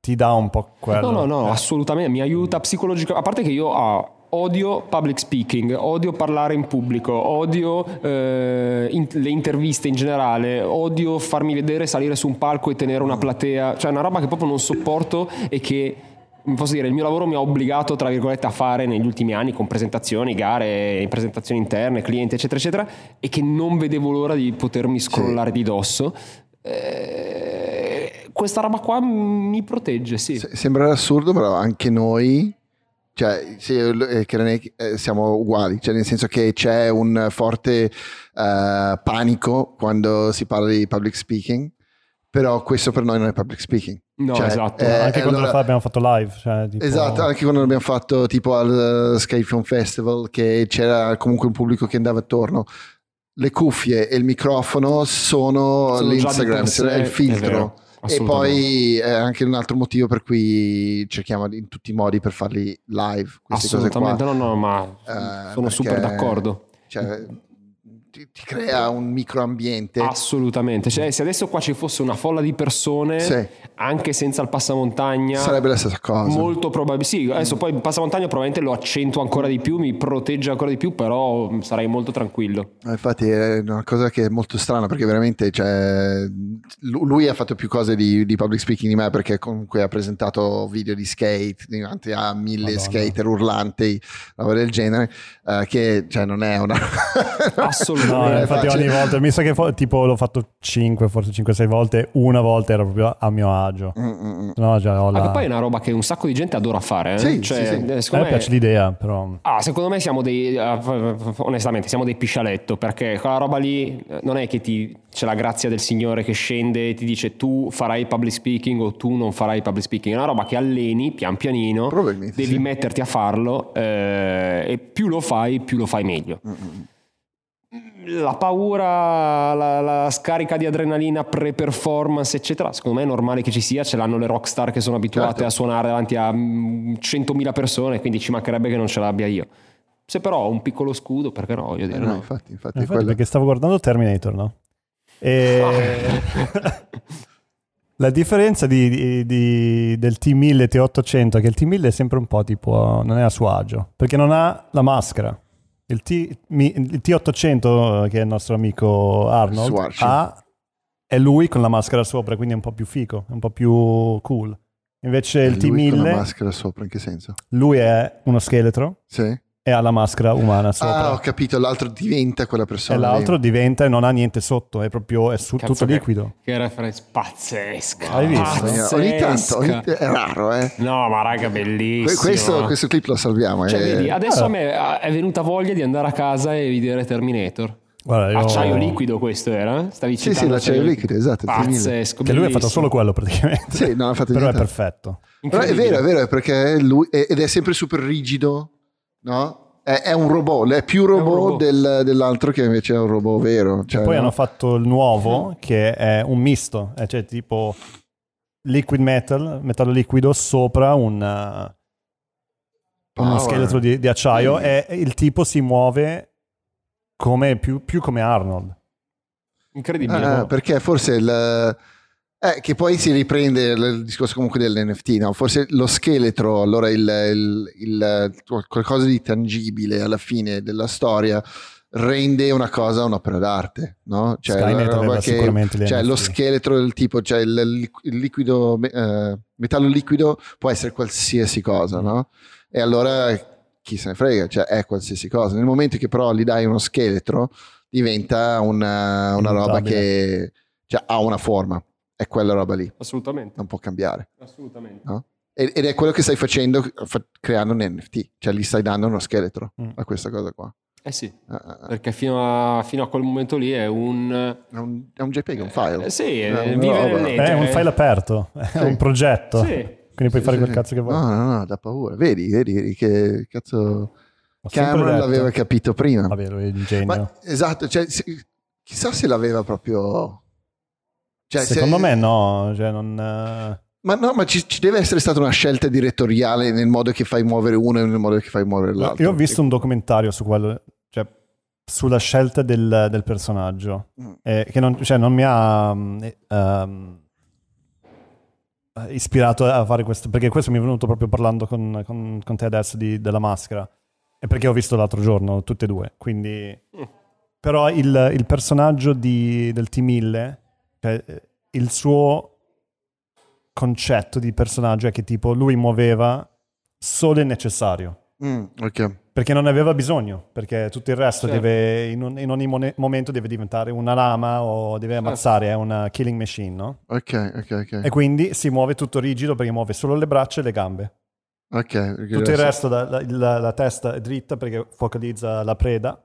ti dà un po' quello. No, no, no, Eh. assolutamente, mi aiuta psicologicamente. A parte che io ah, odio public speaking, odio parlare in pubblico, odio eh, in- le interviste in generale, odio farmi vedere, salire su un palco e tenere una platea, cioè è una roba che proprio non sopporto e che... Posso dire, il mio lavoro mi ha obbligato, tra virgolette, a fare negli ultimi anni con presentazioni, gare, presentazioni interne, clienti, eccetera, eccetera, e che non vedevo l'ora di potermi scrollare di dosso. Eh, questa roba qua mi protegge, sì. Se- Sembra assurdo, però anche noi, cioè, sì, eh, eh, siamo uguali, cioè nel senso che c'è un forte eh, panico quando si parla di public speaking, però questo per noi non è public speaking. No, Cioè, esatto. eh, Anche quando allora- lo fa- abbiamo fatto live. Cioè, tipo- Esatto, anche quando l'abbiamo fatto tipo al uh, Sky Film Festival, che c'era comunque un pubblico che andava attorno. Le cuffie e il microfono sono, Sono l'Instagram, è il è filtro. vero, e poi è anche un altro motivo per cui cerchiamo in tutti i modi per farli live. Queste cose qua. Assolutamente, no, no, ma Eh, sono super perché- d'accordo. Cioè, ti, ti crea un microambiente. Assolutamente. Cioè, se adesso qua ci fosse una folla di persone, Sì. anche senza il passamontagna, Sarebbe la stessa cosa. molto probabile. Sì, adesso poi il passamontagna probabilmente lo accentua ancora di più, mi protegge ancora di più, però mm, sarei molto tranquillo. Infatti è una cosa che è molto strana perché veramente cioè, lu- lui ha fatto più cose di, di public speaking di me perché comunque ha presentato video di skate davanti a mille Madonna. skater urlanti, roba del genere, eh, che cioè, non è una... Assolutamente. No, è infatti facile. ogni volta, mi sa che fo- tipo l'ho fatto 5, forse 5-6 volte, una volta era proprio a mio agio. Mm, mm, mm. No, già ho la... Anche poi è una roba che un sacco di gente adora fare. eh. Sì, Cioè, sì, sì. eh, A secondo me piace l'idea, però... Ah, secondo me siamo dei, eh, onestamente, siamo dei piscialetto perché quella roba lì eh, non è che ti, c'è la grazia del Signore che scende e ti dice tu farai public speaking o tu non farai public speaking, è una roba che alleni pian pianino, Probabilmente devi sì. metterti a farlo eh, e più lo fai, più lo fai meglio. La paura, la, la scarica di adrenalina pre-performance, eccetera, secondo me è normale che ci sia, ce l'hanno le rockstar che sono abituate Certo. a suonare davanti a mm, 100.000 persone, quindi ci mancherebbe che non ce l'abbia io. Se però ho un piccolo scudo, perché no? Voglio Eh, dire, no, no. infatti, infatti, Infatti, quello- perché stavo guardando Terminator, no? E... La differenza di- di- di- del T1000 e T800 è che il T1000 è sempre un po' tipo, non è a suo agio, perché non ha la maschera. Il, T, il T800, che è il nostro amico Arnold, ha, è lui con la maschera sopra, quindi è un po' più fico, è un po' più cool. Invece il E lui con la T1000, maschera sopra, in che senso? lui è uno scheletro Sì? E ha la maschera umana sopra. Ah, ho capito, l'altro diventa quella persona. e lì. l'altro diventa e non ha niente sotto, è proprio è su- Cazzo tutto che- liquido. Che referenza pazzesca. Hai visto? Pazzesca. Ogni tanto, ogni- è raro, eh. No, ma raga, bellissimo. Que- Questo, questo clip lo salviamo. Cioè, eh. vedi, adesso Ah. a me ah, è venuta voglia di andare a casa e vedere Terminator. Guarda, io- Acciaio liquido questo era? eh? Stavi Sì, sì, l'acciaio liquido, esatto, il T1000. Pazzesco. Che lui ha fatto solo quello praticamente. Sì, non ha fatto Però è perfetto. Però è vero, è vero, è perché lui è- ed è sempre super rigido, no? È, è un robot, è più robot, un robot. del- dell'altro che invece è un robot vero. Cioè, Poi no? hanno fatto il nuovo che è un misto, eh, cioè tipo liquid metal, metallo liquido sopra un, uno scheletro di, di acciaio e il tipo si muove come, più, più come Arnold. Incredibile. Ah, perché forse il... Eh, che poi si riprende il, discorso comunque dell'NFT, no? Forse lo scheletro, allora il, il- il- qualcosa di tangibile alla fine della storia rende una cosa un'opera d'arte, no? Cioè, che- cioè lo scheletro del tipo, cioè il, liquido, eh, metallo liquido può essere qualsiasi cosa, no? E allora chi se ne frega, cioè è qualsiasi cosa. Nel momento che però gli dai uno scheletro, diventa una, una roba che cioè, ha una forma, è quella roba lì, Assolutamente. non può cambiare. Assolutamente. no? Ed è quello che stai facendo fa- creando un NFT, cioè gli stai dando uno scheletro Mm. a questa cosa qua. Eh sì, ah. perché fino a, fino a quel momento lì è un... È un, è un JPEG, è un file. Eh, sì, È una vive roba. nel È un file aperto, è Sì. un progetto. Sì. Quindi puoi Sì, fare sì, quel sì. cazzo che vuoi. No, no, no, da paura. Vedi, vedi, vedi che cazzo Ho Cameron detto. l'aveva capito prima. Vabbè, lui è un genio. Ma, esatto, cioè, se- chissà se l'aveva proprio... Cioè, se- Secondo me no, cioè non... eh, Ma no, ma ci, ci deve essere stata una scelta direttoriale nel modo che fai muovere uno e nel modo che fai muovere l'altro. Io ho visto un documentario su quello, cioè sulla scelta del, del personaggio, Mm. eh, che non, cioè, non mi ha mm, eh, ehm, ispirato a fare questo, perché questo mi è venuto proprio parlando con, con- con te adesso di- della maschera, e perché ho visto l'altro giorno tutte e due, quindi... Però il, il personaggio di- del T-1000, cioè, il suo concetto di personaggio è che tipo lui muoveva solo il necessario Mm, ok. perché non ne aveva bisogno, perché tutto il resto Certo. deve, in, un- in ogni mone- momento deve diventare una lama o deve ammazzare, è una killing machine, no? Ok, ok, ok. E quindi si muove tutto rigido perché muove solo le braccia e le gambe. Ok, Tutto il resto, la, la- la- la testa è dritta perché focalizza la preda.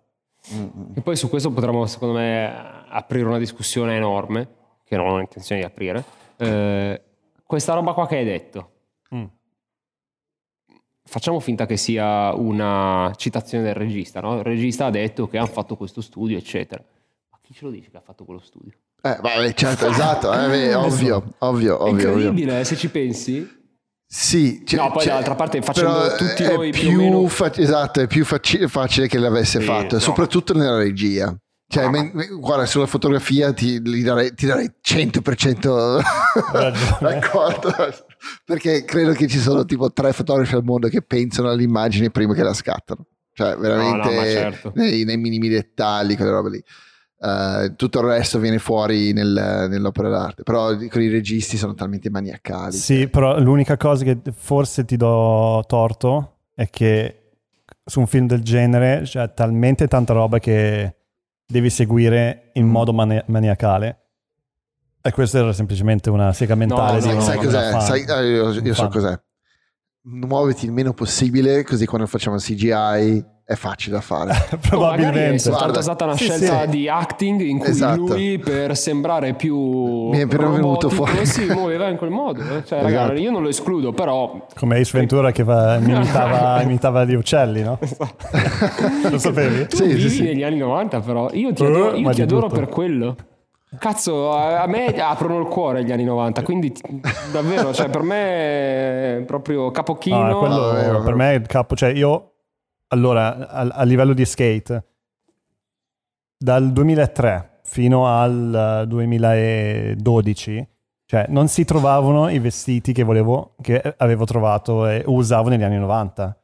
Mm, mm. E poi su questo potremmo, secondo me, aprire una discussione enorme, che non ho intenzione di aprire. Eh, questa roba qua che hai detto, Mm. facciamo finta che sia una citazione del regista, no? Il regista ha detto che hanno fatto questo studio, eccetera. Ma chi ce lo dice che ha fatto quello studio? Eh, vabbè, certo, esatto, eh, beh, ovvio, ovvio, È ovvio, ovvio. incredibile, eh, se ci pensi. Sì, cioè- No, poi cioè, dall'altra parte facendo però tutti noi più o più meno- fac- esatto, è più faci- facile che l'avesse Sì, fatto, no. soprattutto nella regia. Cioè, No. men- guarda, sulla fotografia ti, darei, ti darei 100% ragione. d'accordo. Perché credo che ci sono tipo tre fotografi al mondo che pensano all'immagine prima che la scattano. Cioè, veramente No, no, certo. nei, nei minimi dettagli, quelle robe lì. Eh, tutto il resto viene fuori nel- nell'opera d'arte. Però con i registi sono talmente maniacali. Sì, però l'unica cosa che forse ti do torto è che su un film del genere c'è talmente tanta roba che devi seguire in Mm. modo mani- maniacale. E questa era semplicemente una sega mentale No, no, sai no, una cos'è? Sai- io, io so cos'è. Muoviti il meno possibile, così quando facciamo CGI è facile da fare. O magari è Probabilmente. soltanto Guarda, stata una sì, scelta sì. di acting in cui Esatto. lui per sembrare più Mi è venuto fuori. si muoveva in quel modo cioè, Esatto. ragazzi, io non lo escludo però Come Ace Ventura che va- imitava, imitava gli uccelli, no? Lo sapevi? tu Sì, vivi sì. negli anni 90 però io ti Eh, adoro, io ti adoro per quello cazzo a me aprono il cuore gli anni 90 quindi davvero cioè, per me è proprio capocchino No, quello No, è vero, per me è il capo. Cioè, io allora a, a livello di skate, dal 2003 fino al eh, 2012, cioè non si trovavano i vestiti che volevo, che avevo trovato e usavo negli anni 90.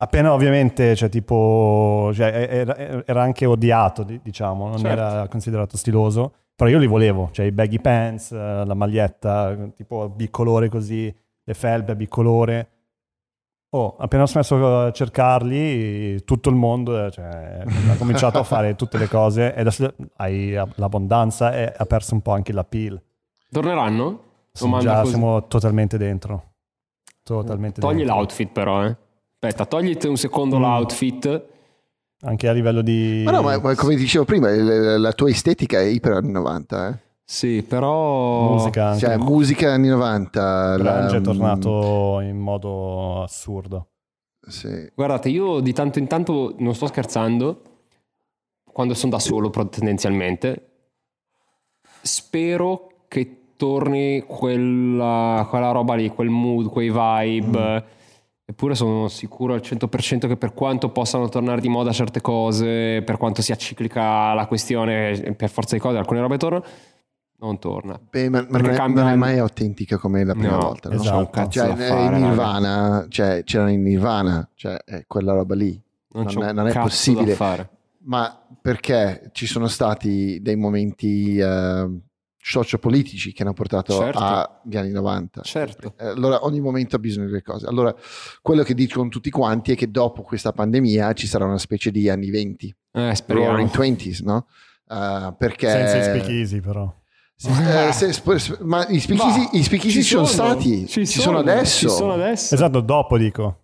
Appena ovviamente, cioè tipo, cioè, era, era anche odiato, di- diciamo, non Certo. era considerato stiloso, però io li volevo, cioè i baggy pants, eh, la maglietta, tipo bicolore così, le felpe bicolore. Oh, appena ho smesso a cercarli, tutto il mondo cioè, ha cominciato a fare tutte le cose e adesso hai l'abbondanza e ha perso un po' anche l'appeal. torneranno? Sì, già così. siamo totalmente dentro. Totalmente togli dentro. l'outfit però eh aspetta togliti un secondo Mm. l'outfit Anche a livello di... Ma no, ma, ma come dicevo prima, la tua estetica è iper anni 90. Eh? Sì però musica anche. Cioè, musica anni 90. Grunge la- è tornato in modo assurdo. Sì. Guardate, io di tanto in tanto non sto scherzando, quando sono da solo tendenzialmente, spero che torni quella, quella roba lì, quel mood, quei vibe. Eppure sono sicuro al 100% che per quanto possano tornare di moda certe cose, per quanto sia ciclica la questione, per forza di cose alcune robe tornano, non torna. Beh, ma, ma Perché non, è, cambia- non è mai autentica come la prima No, volta. No? esatto. c'è un cazzo Cioè, da fare, in. Nirvana, cioè, c'era in Nirvana, cioè, è quella roba lì. Non, Non è- non è possibile. Ma perché ci sono stati dei momenti eh, sociopolitici che hanno portato Certo. agli anni 90? Certo. Eh, Allora, ogni momento ha bisogno delle cose. Allora, quello che dicono tutti quanti è che dopo questa pandemia ci sarà una specie di anni 20, Eh, speriamo. roaring 20s, no? Eh, perché Senza i speakeasy però. Sì, eh, se- sp- ma i speakeasy, Ma i ci ci sono, stati, ci, sono, adesso. Ci sono adesso. Esatto, dopo dico.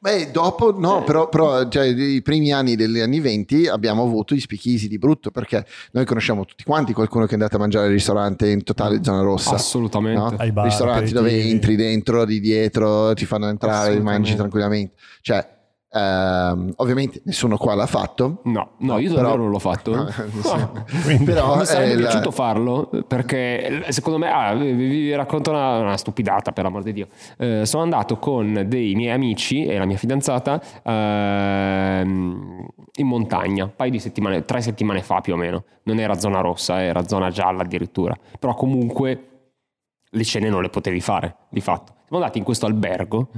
Beh, dopo no, però, però cioè, i primi anni degli anni 20 abbiamo avuto i spichisi di brutto perché noi conosciamo tutti quanti qualcuno che è andato a mangiare al ristorante in totale zona rossa. Assolutamente. No? Ai bar, ristoranti dove entri dentro, di dietro, ti fanno entrare, mangi tranquillamente. Cioè, ehm, ovviamente nessuno qua l'ha fatto. No, no, io Però- non l'ho fatto. No, No. Quindi- Però Mi sarebbe eh, la- piaciuto farlo perché secondo me, ah, vi, vi racconto una, una stupidata per l'amor di Dio. Eh, sono andato con dei miei amici e la mia fidanzata ehm, in montagna, un paio di settimane, tre settimane fa più o meno. Non era zona rossa, era zona gialla addirittura. Però comunque le cene non le potevi fare, di fatto. Siamo andati in questo albergo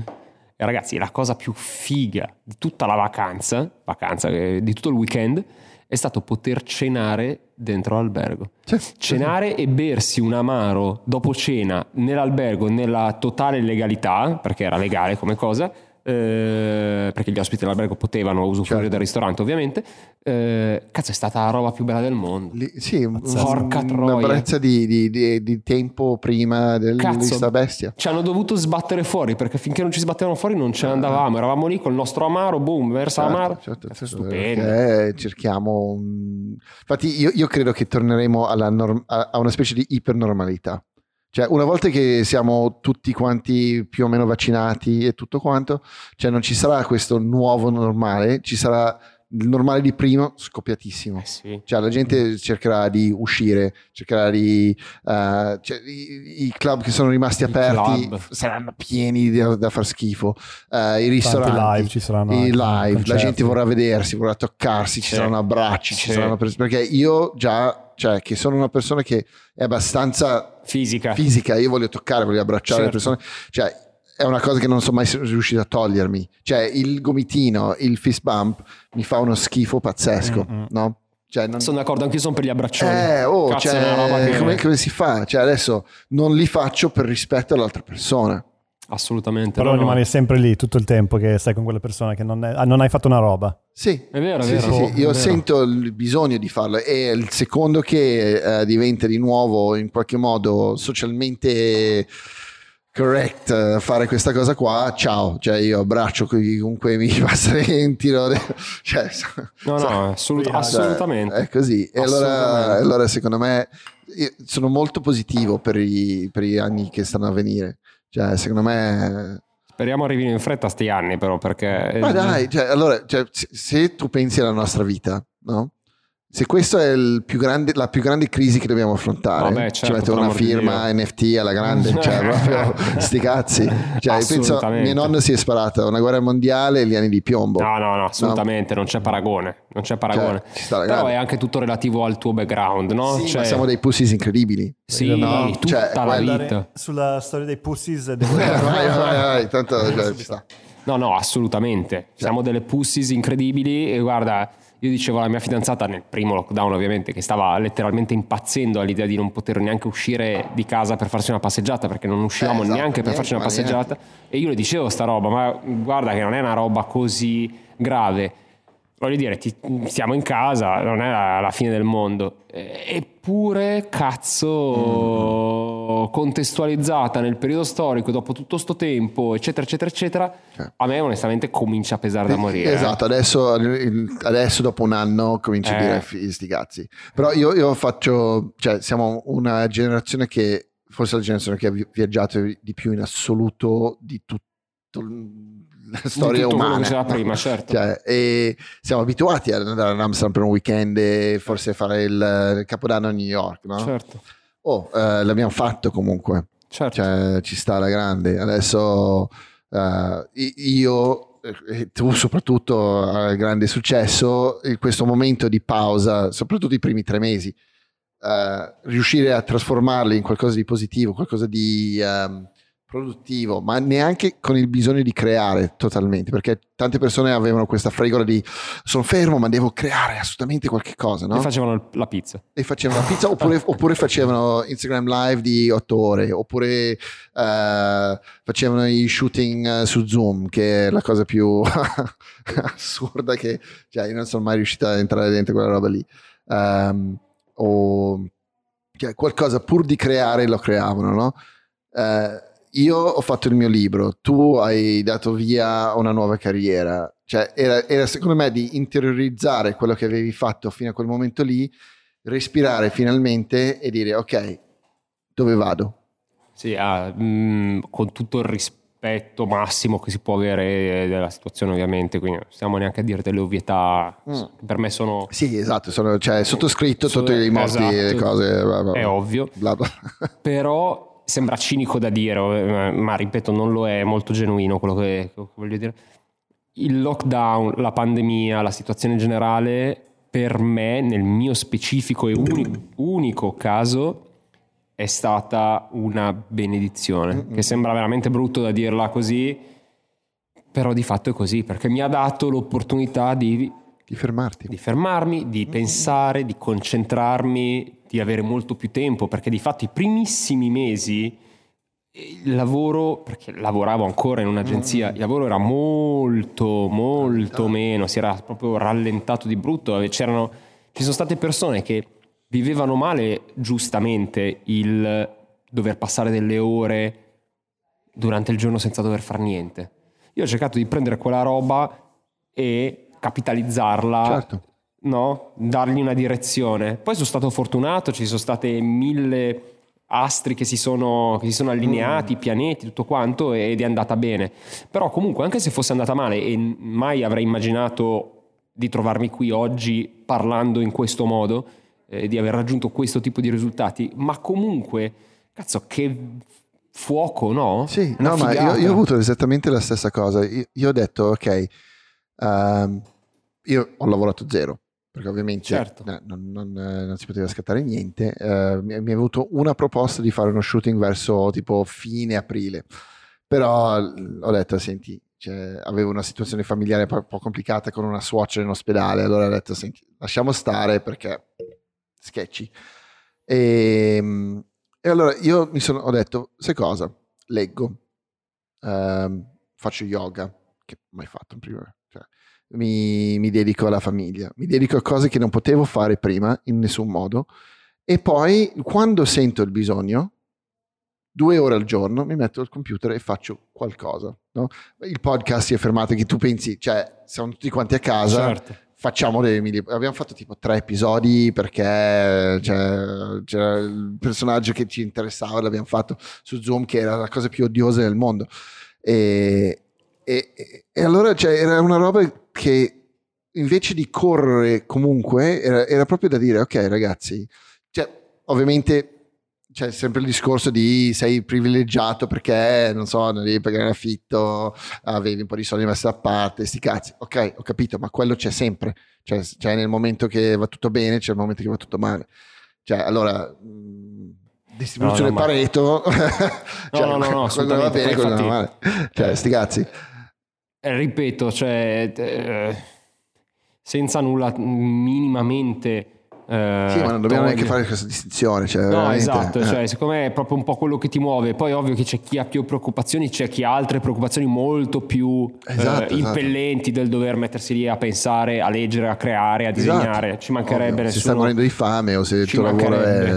ragazzi, la cosa più figa di tutta la vacanza, vacanza eh, di tutto il weekend, è stato poter cenare dentro l'albergo. Cioè, Cenare e bersi un amaro dopo cena nell'albergo nella totale legalità, perché era legale come cosa, eh, perché gli ospiti dell'albergo potevano usufruire Certo. del ristorante ovviamente. Eh, cazzo, è stata la roba più bella del mondo. Lì- sì, un- Porca una troia. brezza di, di- di- di tempo prima del, di Cazzo. bestia. Ci hanno dovuto sbattere fuori perché finché non ci sbattevano fuori non ce ne andavamo. Eravamo lì col nostro amaro, boom, versa Certo, amaro. certo, certo, stupendo. cerchiamo un- infatti io, io credo che torneremo alla norm- a a una specie di ipernormalità cioè una volta che siamo tutti quanti più o meno vaccinati e tutto quanto cioè non ci sarà questo nuovo normale ci sarà il normale di prima scoppiatissimo Eh sì. cioè la gente cercherà di uscire, cercherà di... eh, cioè, i, i club che sono rimasti aperti saranno pieni da, da far schifo, eh, i ristoranti, live ci saranno i live, la gente vorrà vedersi, vorrà toccarsi, ci Sì. saranno abbracci, ci Sì. saranno pres- perché io già, cioè che sono una persona che è abbastanza Fisica. fisica, io voglio toccare, voglio abbracciare le Certo. persone, cioè è una cosa che non sono mai riuscito a togliermi, cioè il gomitino, il fist bump mi fa uno schifo pazzesco, Mm-mm. no? Cioè, non... Sono d'accordo, anch'io sono per gli abbraccioni. Eh, oh, Cazzo, cioè, è che- come, come si fa? Cioè, adesso non li faccio per rispetto all'altra persona. Assolutamente. Però no, no. rimani sempre lì tutto il tempo che stai con quella persona che non, è- ah, non hai fatto una roba. Sì, È vero, è Sì, vero. sì, sì. è Io vero. sento il bisogno di farlo e il secondo che eh, diventa di nuovo in qualche modo socialmente correct eh, fare questa cosa qua, ciao, cioè io abbraccio chiunque mi passa in tiro, cioè, No, no, assolut- Cioè, assolutamente. è così. E allora, allora, secondo me sono molto positivo per i, per gli anni che stanno a venire. Cioè, secondo me Speriamo arrivino in fretta sti anni, però, perché. Ma dai, cioè, allora, cioè, se tu pensi alla nostra vita, no? Se questa è il più grande, la più grande crisi che dobbiamo affrontare, Vabbè, ci certo, mette una firma NFT alla grande, cioè proprio sti cazzi. Cioè, io penso, mio nonno si è sparato una guerra mondiale e gli anni di piombo. No, no, no, assolutamente, non c'è paragone. Non c'è paragone. Cioè, Però grande. è anche tutto relativo al tuo background, no? Sì, Cioè- ma siamo dei pussies incredibili. Sì, No, tutta cioè, la vita. Sulla storia dei pussies devo vai, vai, vai, tanto cioè, ci sta. No, no, assolutamente. Siamo delle pussies incredibili e guarda, io dicevo alla mia fidanzata nel primo lockdown ovviamente che stava letteralmente impazzendo all'idea di non poter neanche uscire di casa per farsi una passeggiata perché non uscivamo Eh, esatto, neanche per farci una niente, passeggiata e io le dicevo sta roba, ma guarda che non è una roba così grave. Voglio dire, ti- stiamo in casa, non è la, la fine del mondo. Eppure, cazzo, contestualizzata nel periodo storico, dopo tutto sto tempo, eccetera, eccetera, eccetera, Cioè. a me onestamente comincia a pesare da morire. eh. Esatto, adesso, adesso dopo un anno comincio a Eh. dire "Fi- sti cazzi. Però io, io faccio, cioè siamo una generazione che, forse la generazione che ha vi- viaggiato di più in assoluto di tutto il- la storia tutto umana. no? prima, certo. Cioè, e siamo abituati ad andare ad Amsterdam per un weekend e forse fare il, il capodanno a New York, no? Certo, Oh, eh, l'abbiamo fatto comunque certo. cioè ci sta la grande adesso eh, io e tu soprattutto hai grande successo in questo momento di pausa soprattutto i primi tre mesi eh, riuscire a trasformarli in qualcosa di positivo qualcosa di ehm, produttivo ma neanche con il bisogno di creare totalmente perché tante persone avevano questa fregola di sono fermo ma devo creare assolutamente qualche cosa no? E facevano la pizza. e facevano la pizza oppure, oppure facevano Instagram live di otto ore oppure eh, facevano i shooting eh, su Zoom che è la cosa più assurda che cioè io non sono mai riuscito a entrare dentro quella roba lì Ehm, o cioè, qualcosa pur di creare lo creavano no? Eh, io ho fatto il mio libro, tu hai dato via una nuova carriera. Cioè, era, era secondo me di interiorizzare quello che avevi fatto fino a quel momento lì, respirare finalmente e dire ok, dove vado? Sì, ah, mh, con tutto il rispetto massimo che si può avere della situazione ovviamente, quindi non stiamo neanche a dire delle ovvietà, Mm. per me sono... Sì, esatto, sono, cioè, sottoscritto So- tutti i morti e le esatto. cose. bla, bla, È bla, ovvio. bla, bla. però sembra cinico da dire, eh, ma ripeto, non lo è, è molto genuino quello che, che voglio dire. Il lockdown, la pandemia, la situazione generale, per me, nel mio specifico e uni- unico caso, è stata una benedizione, che sembra veramente brutto da dirla così, però di fatto è così, perché mi ha dato l'opportunità di Di fermarti. di fermarmi, di pensare, di concentrarmi, di avere molto più tempo, perché di fatto i primissimi mesi eh, il lavoro, perché lavoravo ancora in un'agenzia, il lavoro era molto, molto meno, si era proprio rallentato di brutto, c'erano, ci sono state persone che vivevano male giustamente il dover passare delle ore durante il giorno senza dover fare niente. Io ho cercato di prendere quella roba e capitalizzarla Certo. No? dargli una direzione. Poi sono stato fortunato, ci sono state mille astri che si sono, che si sono allineati, pianeti, tutto quanto, ed è andata bene. Però comunque, anche se fosse andata male, e mai avrei immaginato di trovarmi qui oggi parlando in questo modo, eh, di aver raggiunto questo tipo di risultati, ma comunque, cazzo, che fuoco, no? Sì, Una no, ma io, figata. io ho avuto esattamente la stessa cosa. Io, io ho detto, ok, ehm, io ho lavorato zero, perché ovviamente Certo. eh, non, non, eh, non si poteva scattare niente. Eh, mi, mi è avuto una proposta di fare uno shooting verso tipo fine aprile, però ho detto, senti, cioè, avevo una situazione familiare un po', po' complicata con una suocera in ospedale, allora ho detto, senti, lasciamo stare perché sketchy. E, e allora io mi sono, ho detto, sai cosa? Leggo, ehm, faccio yoga, che mai fatto in prima. Cioè, mi, mi dedico alla famiglia, mi dedico a cose che non potevo fare prima in nessun modo. E poi, quando sento il bisogno, due ore al giorno mi metto al computer e faccio qualcosa. no? Il podcast si è fermato che tu pensi, cioè, siamo tutti quanti a casa, Certo. facciamo dei mili- abbiamo fatto tipo tre episodi perché c'era, c'era il personaggio che ci interessava l'abbiamo fatto su Zoom che era la cosa più odiosa del mondo e, e- e- e allora cioè, era una roba che invece di correre comunque era, era proprio da dire ok ragazzi cioè, ovviamente c'è sempre il discorso di sei privilegiato perché non so, non devi pagare l'affitto, avevi un po' di soldi messi da parte, sti cazzi. Ok, ho capito, ma quello c'è sempre. Cioè, c'è nel momento che va tutto bene, c'è il momento che va tutto male. Cioè, allora, mh, distribuzione No, no, ma- Pareto, cioè, no, no, no, va bene, infatti- male. Cioè, sti cazzi. Eh, ripeto, cioè, eh, senza nulla minimamente... eh, Sì, ma non dobbiamo neanche togliere- fare questa distinzione. Cioè, No, veramente, esatto, eh. cioè, secondo me è proprio un po' quello che ti muove. Poi ovvio che c'è chi ha più preoccupazioni, c'è chi ha altre preoccupazioni molto più eh, Esatto, esatto. impellenti del dover mettersi lì a pensare, a leggere, a creare, a Esatto. disegnare. Ci mancherebbe Ovvio, Se nessuno. stai morendo di fame o se il tuo lavoro è...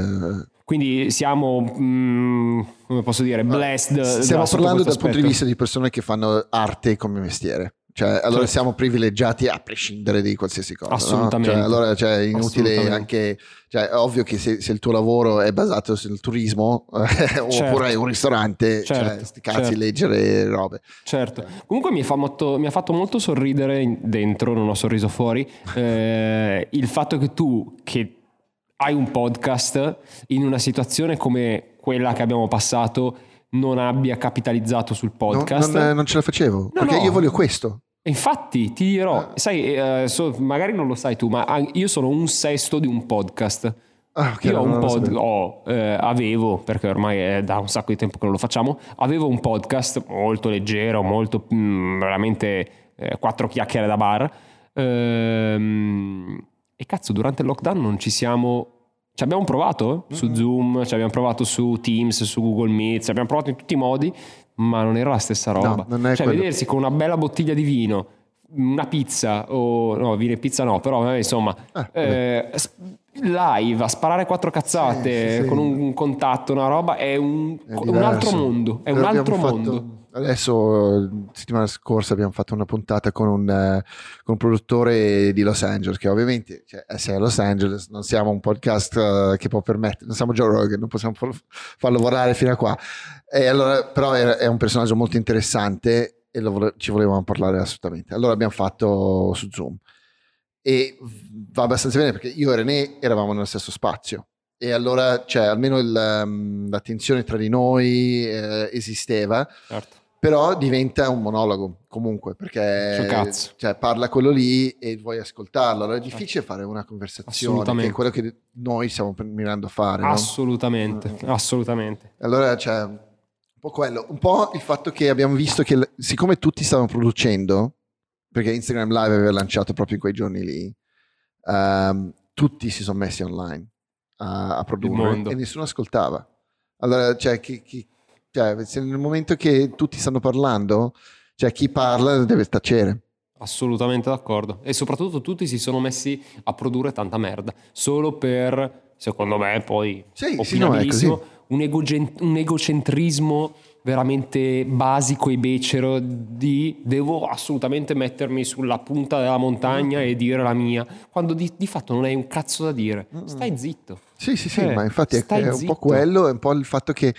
Quindi siamo, mm, come posso dire, blessed. Stiamo parlando dal punto di vista di persone che fanno arte come mestiere. Cioè, allora Certo. siamo privilegiati a prescindere di qualsiasi cosa. no? Assolutamente. Cioè, allora cioè, è inutile anche. Cioè, è ovvio che se, se il tuo lavoro è basato sul turismo oppure è un ristorante, cioè, Certo, sti cazzi, certo. leggere robe. Certo, comunque mi, fa molto- mi ha fatto molto sorridere dentro, non ho sorriso fuori, eh, il fatto che tu che hai un podcast in una situazione come quella che abbiamo passato non abbia capitalizzato sul No, podcast. non, non ce la facevo perché no. io voglio questo. E Infatti, ti dirò, sai, eh, so- magari non lo sai tu, ma io sono un sesto di un podcast. Ah, ok, Io ho un pod- ho, eh, avevo, perché ormai è da un sacco di tempo che non lo facciamo, avevo un podcast molto leggero, molto mm, veramente eh, quattro chiacchiere da bar. Ehm, e cazzo, durante il lockdown non ci siamo. Ci abbiamo provato eh, su Zoom, ci abbiamo provato su Teams, su Google Meet, ci abbiamo provato in tutti i modi, ma non era la stessa roba. non è cioè, quello. vedersi con una bella bottiglia di vino, una pizza o no, vino e pizza no, però insomma, Ah, eh, s- live a sparare quattro cazzate Sì, sì, sì. con un contatto, una roba è un, È un altro mondo, è un altro fatto- mondo. Adesso, settimana scorsa, abbiamo fatto una puntata con un, eh, con un produttore di Los Angeles, che ovviamente, cioè, essere a Los Angeles, non siamo un podcast eh, che può permettere, non siamo Joe Rogan, non possiamo farlo, volare fino a qua. E allora, però è, è un personaggio molto interessante e lo ci volevamo parlare assolutamente. Allora abbiamo fatto su Zoom e va abbastanza bene perché io e René eravamo nello stesso spazio e allora cioè, almeno il, ehm, la tra di noi eh, esisteva Certo. Però diventa un monologo comunque perché cioè, parla quello lì e vuoi ascoltarlo allora è difficile fare una conversazione che Assolutamente. è quello che noi stiamo mirando a fare no? Assolutamente, Mm. assolutamente. allora c'è un po' quello un po' il fatto che abbiamo visto che siccome tutti stavano producendo perché Instagram Live aveva lanciato proprio in quei giorni lì ehm, tutti si sono messi online a, a produrre e nessuno ascoltava allora cioè, chi- chi- cioè, nel momento che tutti stanno parlando cioè chi parla deve tacere Assolutamente d'accordo. E soprattutto tutti si sono messi a produrre tanta merda. Solo per, secondo me, poi Sì, sì, no, un, egogen- un egocentrismo veramente basico e becero di devo assolutamente mettermi sulla punta della montagna e dire la mia, quando di, di fatto non hai un cazzo da dire. Stai zitto. Sì, sì, sì, Eh, ma infatti è, è un po' quello, è un po' il fatto che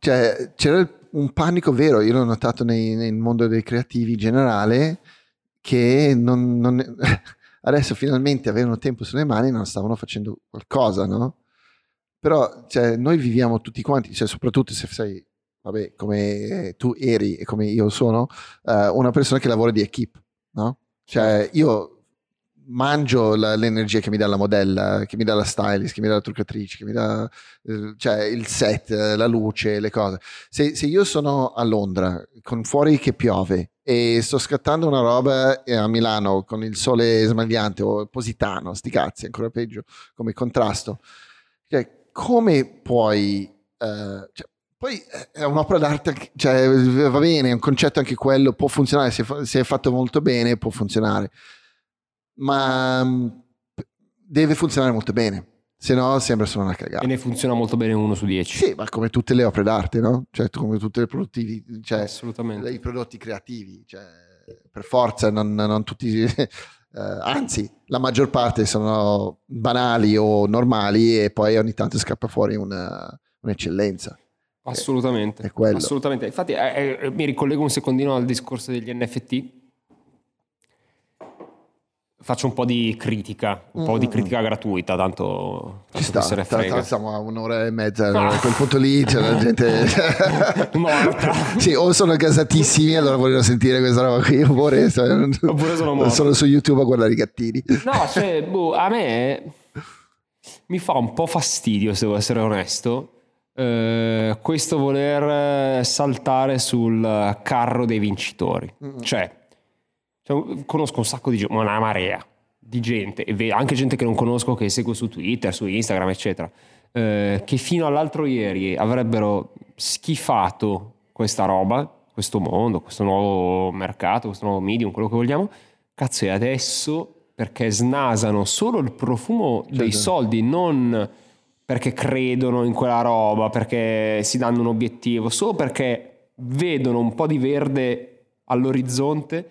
cioè, c'era un panico vero, io l'ho notato nei- nel mondo dei creativi in generale, che non, non- adesso finalmente avevano tempo sulle mani e non stavano facendo qualcosa, no? Però cioè, noi viviamo tutti quanti, cioè, soprattutto se sei, vabbè, come tu eri e come io sono, eh, una persona che lavora di equip, no? Cioè, io mangio la- l'energia che mi dà la modella, che mi dà la stylist, che mi dà la truccatrice, che mi dà eh, cioè, il set, eh, la luce, le cose. Se, se io sono a Londra, con fuori che piove, e sto scattando una roba eh, a Milano con il sole smagliante o positano, sti cazzi, ancora peggio come contrasto, cioè, come puoi... eh, cioè, poi è un'opera d'arte, cioè, va bene, è un concetto anche quello, può funzionare, se è fatto molto bene può funzionare, ma mh, deve funzionare molto bene, se no sembra solo una cagata. E ne funziona molto bene uno su dieci. Sì, ma come tutte le opere d'arte, no? Cioè, come tutte le produttivi, cioè, Assolutamente. i prodotti creativi, cioè, per forza, non, non tutti, eh, anzi, la maggior parte sono banali o normali e poi ogni tanto scappa fuori una- un'eccellenza. Assolutamente. È. Assolutamente. Infatti, eh, eh, mi ricollego un secondino al discorso degli NFT. Faccio un po' di critica, un po' di Mm. critica gratuita, tanto, Ci tanto sta, chi se ne frega. siamo a un'ora e mezza Ah. a quel punto lì, c'è la gente... Morta. sì, o sono gasatissimi allora vogliono sentire questa roba qui, oppure sono, Oppure sono su YouTube a guardare i gattini. No, cioè, boh, a me mi fa un po' fastidio, se devo essere onesto, eh, questo voler saltare sul carro dei vincitori. Cioè, cioè, conosco un sacco di gente, una marea di gente, e anche gente che non conosco, che seguo su Twitter, su Instagram, eccetera, eh, che fino all'altro ieri avrebbero schifato questa roba, questo mondo, questo nuovo mercato, questo nuovo medium, quello che vogliamo. Cazzo, e adesso perché snasano solo il profumo dei Certo. soldi, non perché credono in quella roba, perché si danno un obiettivo, solo perché vedono un po' di verde all'orizzonte,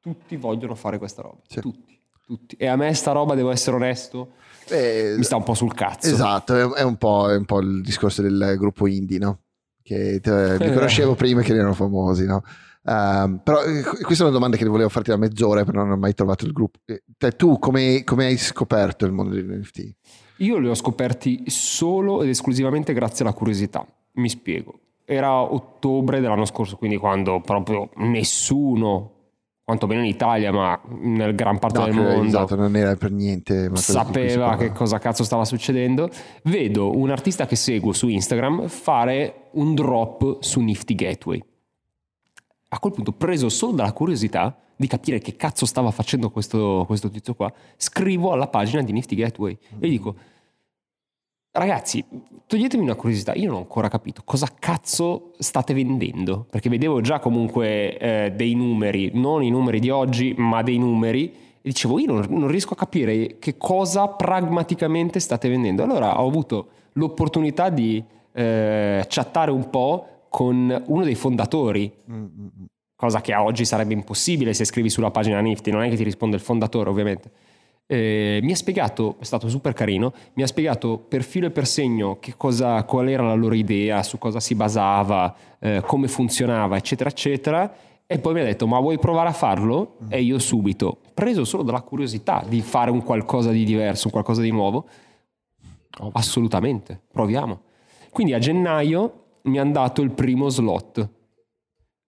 tutti vogliono fare questa roba. Sì. Tutti, tutti. E a me sta roba, devo essere onesto, Eh, mi sta un po' sul cazzo. Esatto, è, un po', è un po' il discorso del gruppo indie, no? Che te- li conoscevo prima che erano famosi, no? Ehm, però eh, questa è una domanda che volevo farti da mezz'ora, però non ho mai trovato il gruppo. Eh, te- tu come, come hai scoperto il mondo degli NFT? Io li ho scoperti solo ed esclusivamente grazie alla curiosità. Mi spiego. Era ottobre dell'anno scorso, quindi quando proprio nessuno, quantomeno in Italia, ma nel gran parte No, del mondo, esatto, non era per niente sapeva che cosa cazzo stava succedendo, vedo un artista che seguo su Instagram fare un drop su Nifty Gateway. A quel punto, preso solo dalla curiosità di capire che cazzo stava facendo questo, questo tizio qua, scrivo alla pagina di Nifty Gateway e gli dico: Ragazzi, toglietemi una curiosità, io non ho ancora capito cosa cazzo state vendendo, perché vedevo già comunque eh, dei numeri, non i numeri di oggi, ma dei numeri, e dicevo io non, non riesco a capire che cosa pragmaticamente state vendendo. Allora ho avuto l'opportunità di eh, chattare un po' con uno dei fondatori, cosa che a oggi sarebbe impossibile se scrivi sulla pagina Nifty, non è che ti risponde il fondatore ovviamente. Eh, mi ha spiegato, è stato super carino, mi ha spiegato per filo e per segno che cosa, qual era la loro idea, su cosa si basava, eh, come funzionava, eccetera, eccetera. E poi mi ha detto: Ma vuoi provare a farlo? E io subito, preso solo dalla curiosità di fare un qualcosa di diverso, un qualcosa di nuovo, assolutamente, proviamo. Quindi a gennaio mi hanno dato il primo slot.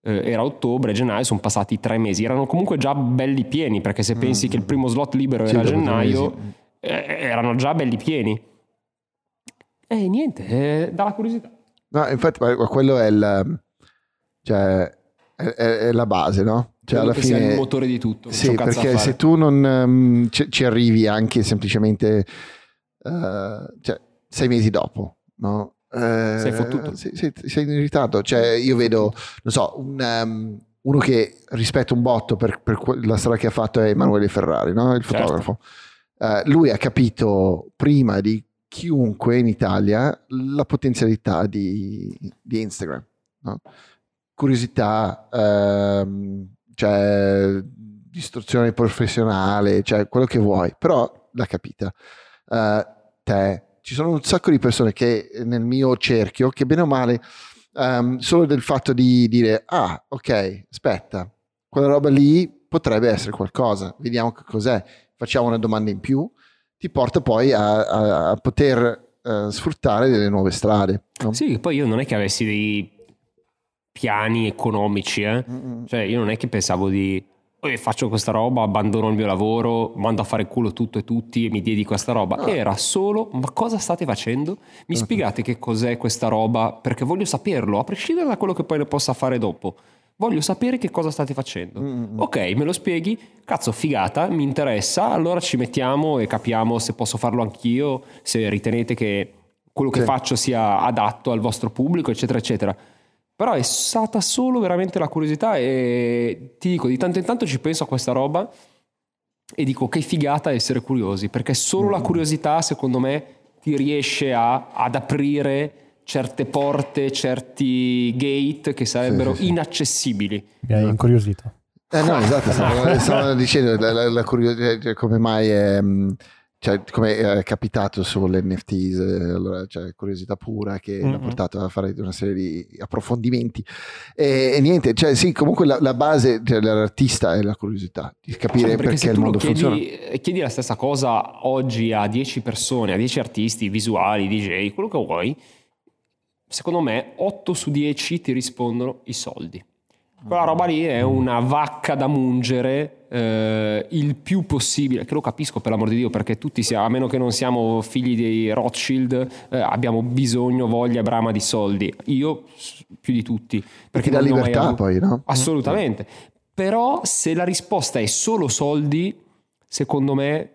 Eh, era ottobre, gennaio, sono passati tre mesi. Erano comunque già belli pieni, perché se pensi che il primo slot libero Sì, era gennaio, eh, erano già belli pieni. E niente, eh, dalla curiosità. No, infatti, quello è il, cioè, è, è- è la base, no? Cioè, Credo alla che sia fine, il motore di tutto. Sì, perché se tu non ehm, ci, ci arrivi anche semplicemente eh, cioè, sei mesi dopo, no? Eh, Sei fottuto. Sei, sei- sei in ritardo. Cioè, io vedo, non so, un, ehm, uno che rispetto un botto per, per la storia che ha fatto è Emanuele Ferrari, no? il Certo. fotografo. Eh, lui ha capito prima di chiunque in Italia la potenzialità di, di Instagram. no? Curiosità, ehm, cioè istruzione professionale, cioè quello che vuoi, però l'ha capita. Eh, te, ci sono un sacco di persone che nel mio cerchio, che bene o male, ehm, solo del fatto di dire, ah, ok, aspetta, quella roba lì potrebbe essere qualcosa, vediamo che cos'è, facciamo una domanda in più, ti porta poi a, a- a poter eh, sfruttare delle nuove strade. no? Sì, poi io non è che avessi dei piani economici, eh. Mm-mm. Cioè, io non è che pensavo di "Eh, faccio questa roba, abbandono il mio lavoro, mando a fare culo tutto e tutti e mi dedico a questa roba. No. Era solo, ma cosa state facendo? Mi spiegate che cos'è questa roba? Perché voglio saperlo, a prescindere da quello che poi ne possa fare dopo. Voglio sapere che cosa state facendo. Mm-mm. Ok, me lo spieghi? Cazzo, figata, mi interessa, allora ci mettiamo e capiamo se posso farlo anch'io, se ritenete che quello che Sì. faccio sia adatto al vostro pubblico, eccetera, eccetera. Però è stata solo veramente la curiosità e ti dico, di tanto in tanto ci penso a questa roba e dico che figata essere curiosi, perché solo la curiosità, secondo me, ti riesce a- ad aprire certe porte, certi gate che sarebbero sì, sì. inaccessibili. Mi hai incuriosito. Eh no, esatto, stavo, stavo dicendo la, la- la curiosità, cioè, come mai è, mh, cioè, come è capitato sulle NFTs, eh, allora, cioè, curiosità pura che l'ha Mm-mm. portato a fare una serie di approfondimenti e, e niente, cioè sì, comunque la, la base cioè, dell'artista è la curiosità, di capire perché, se il mondo funziona. chiedi, chiedi la stessa cosa oggi a 10 persone, a 10 artisti visuali, DJ, quello che vuoi, secondo me 8 su 10 ti rispondono i soldi. Quella roba lì è una vacca da mungere eh, il più possibile, che lo capisco per l'amor di Dio, perché tutti siamo, a meno che non siamo figli dei Rothschild, eh, abbiamo bisogno, voglia, brama di soldi. Io più di tutti. Perché mai libertà avuto- poi, no? Assolutamente. Però se la risposta è solo soldi, secondo me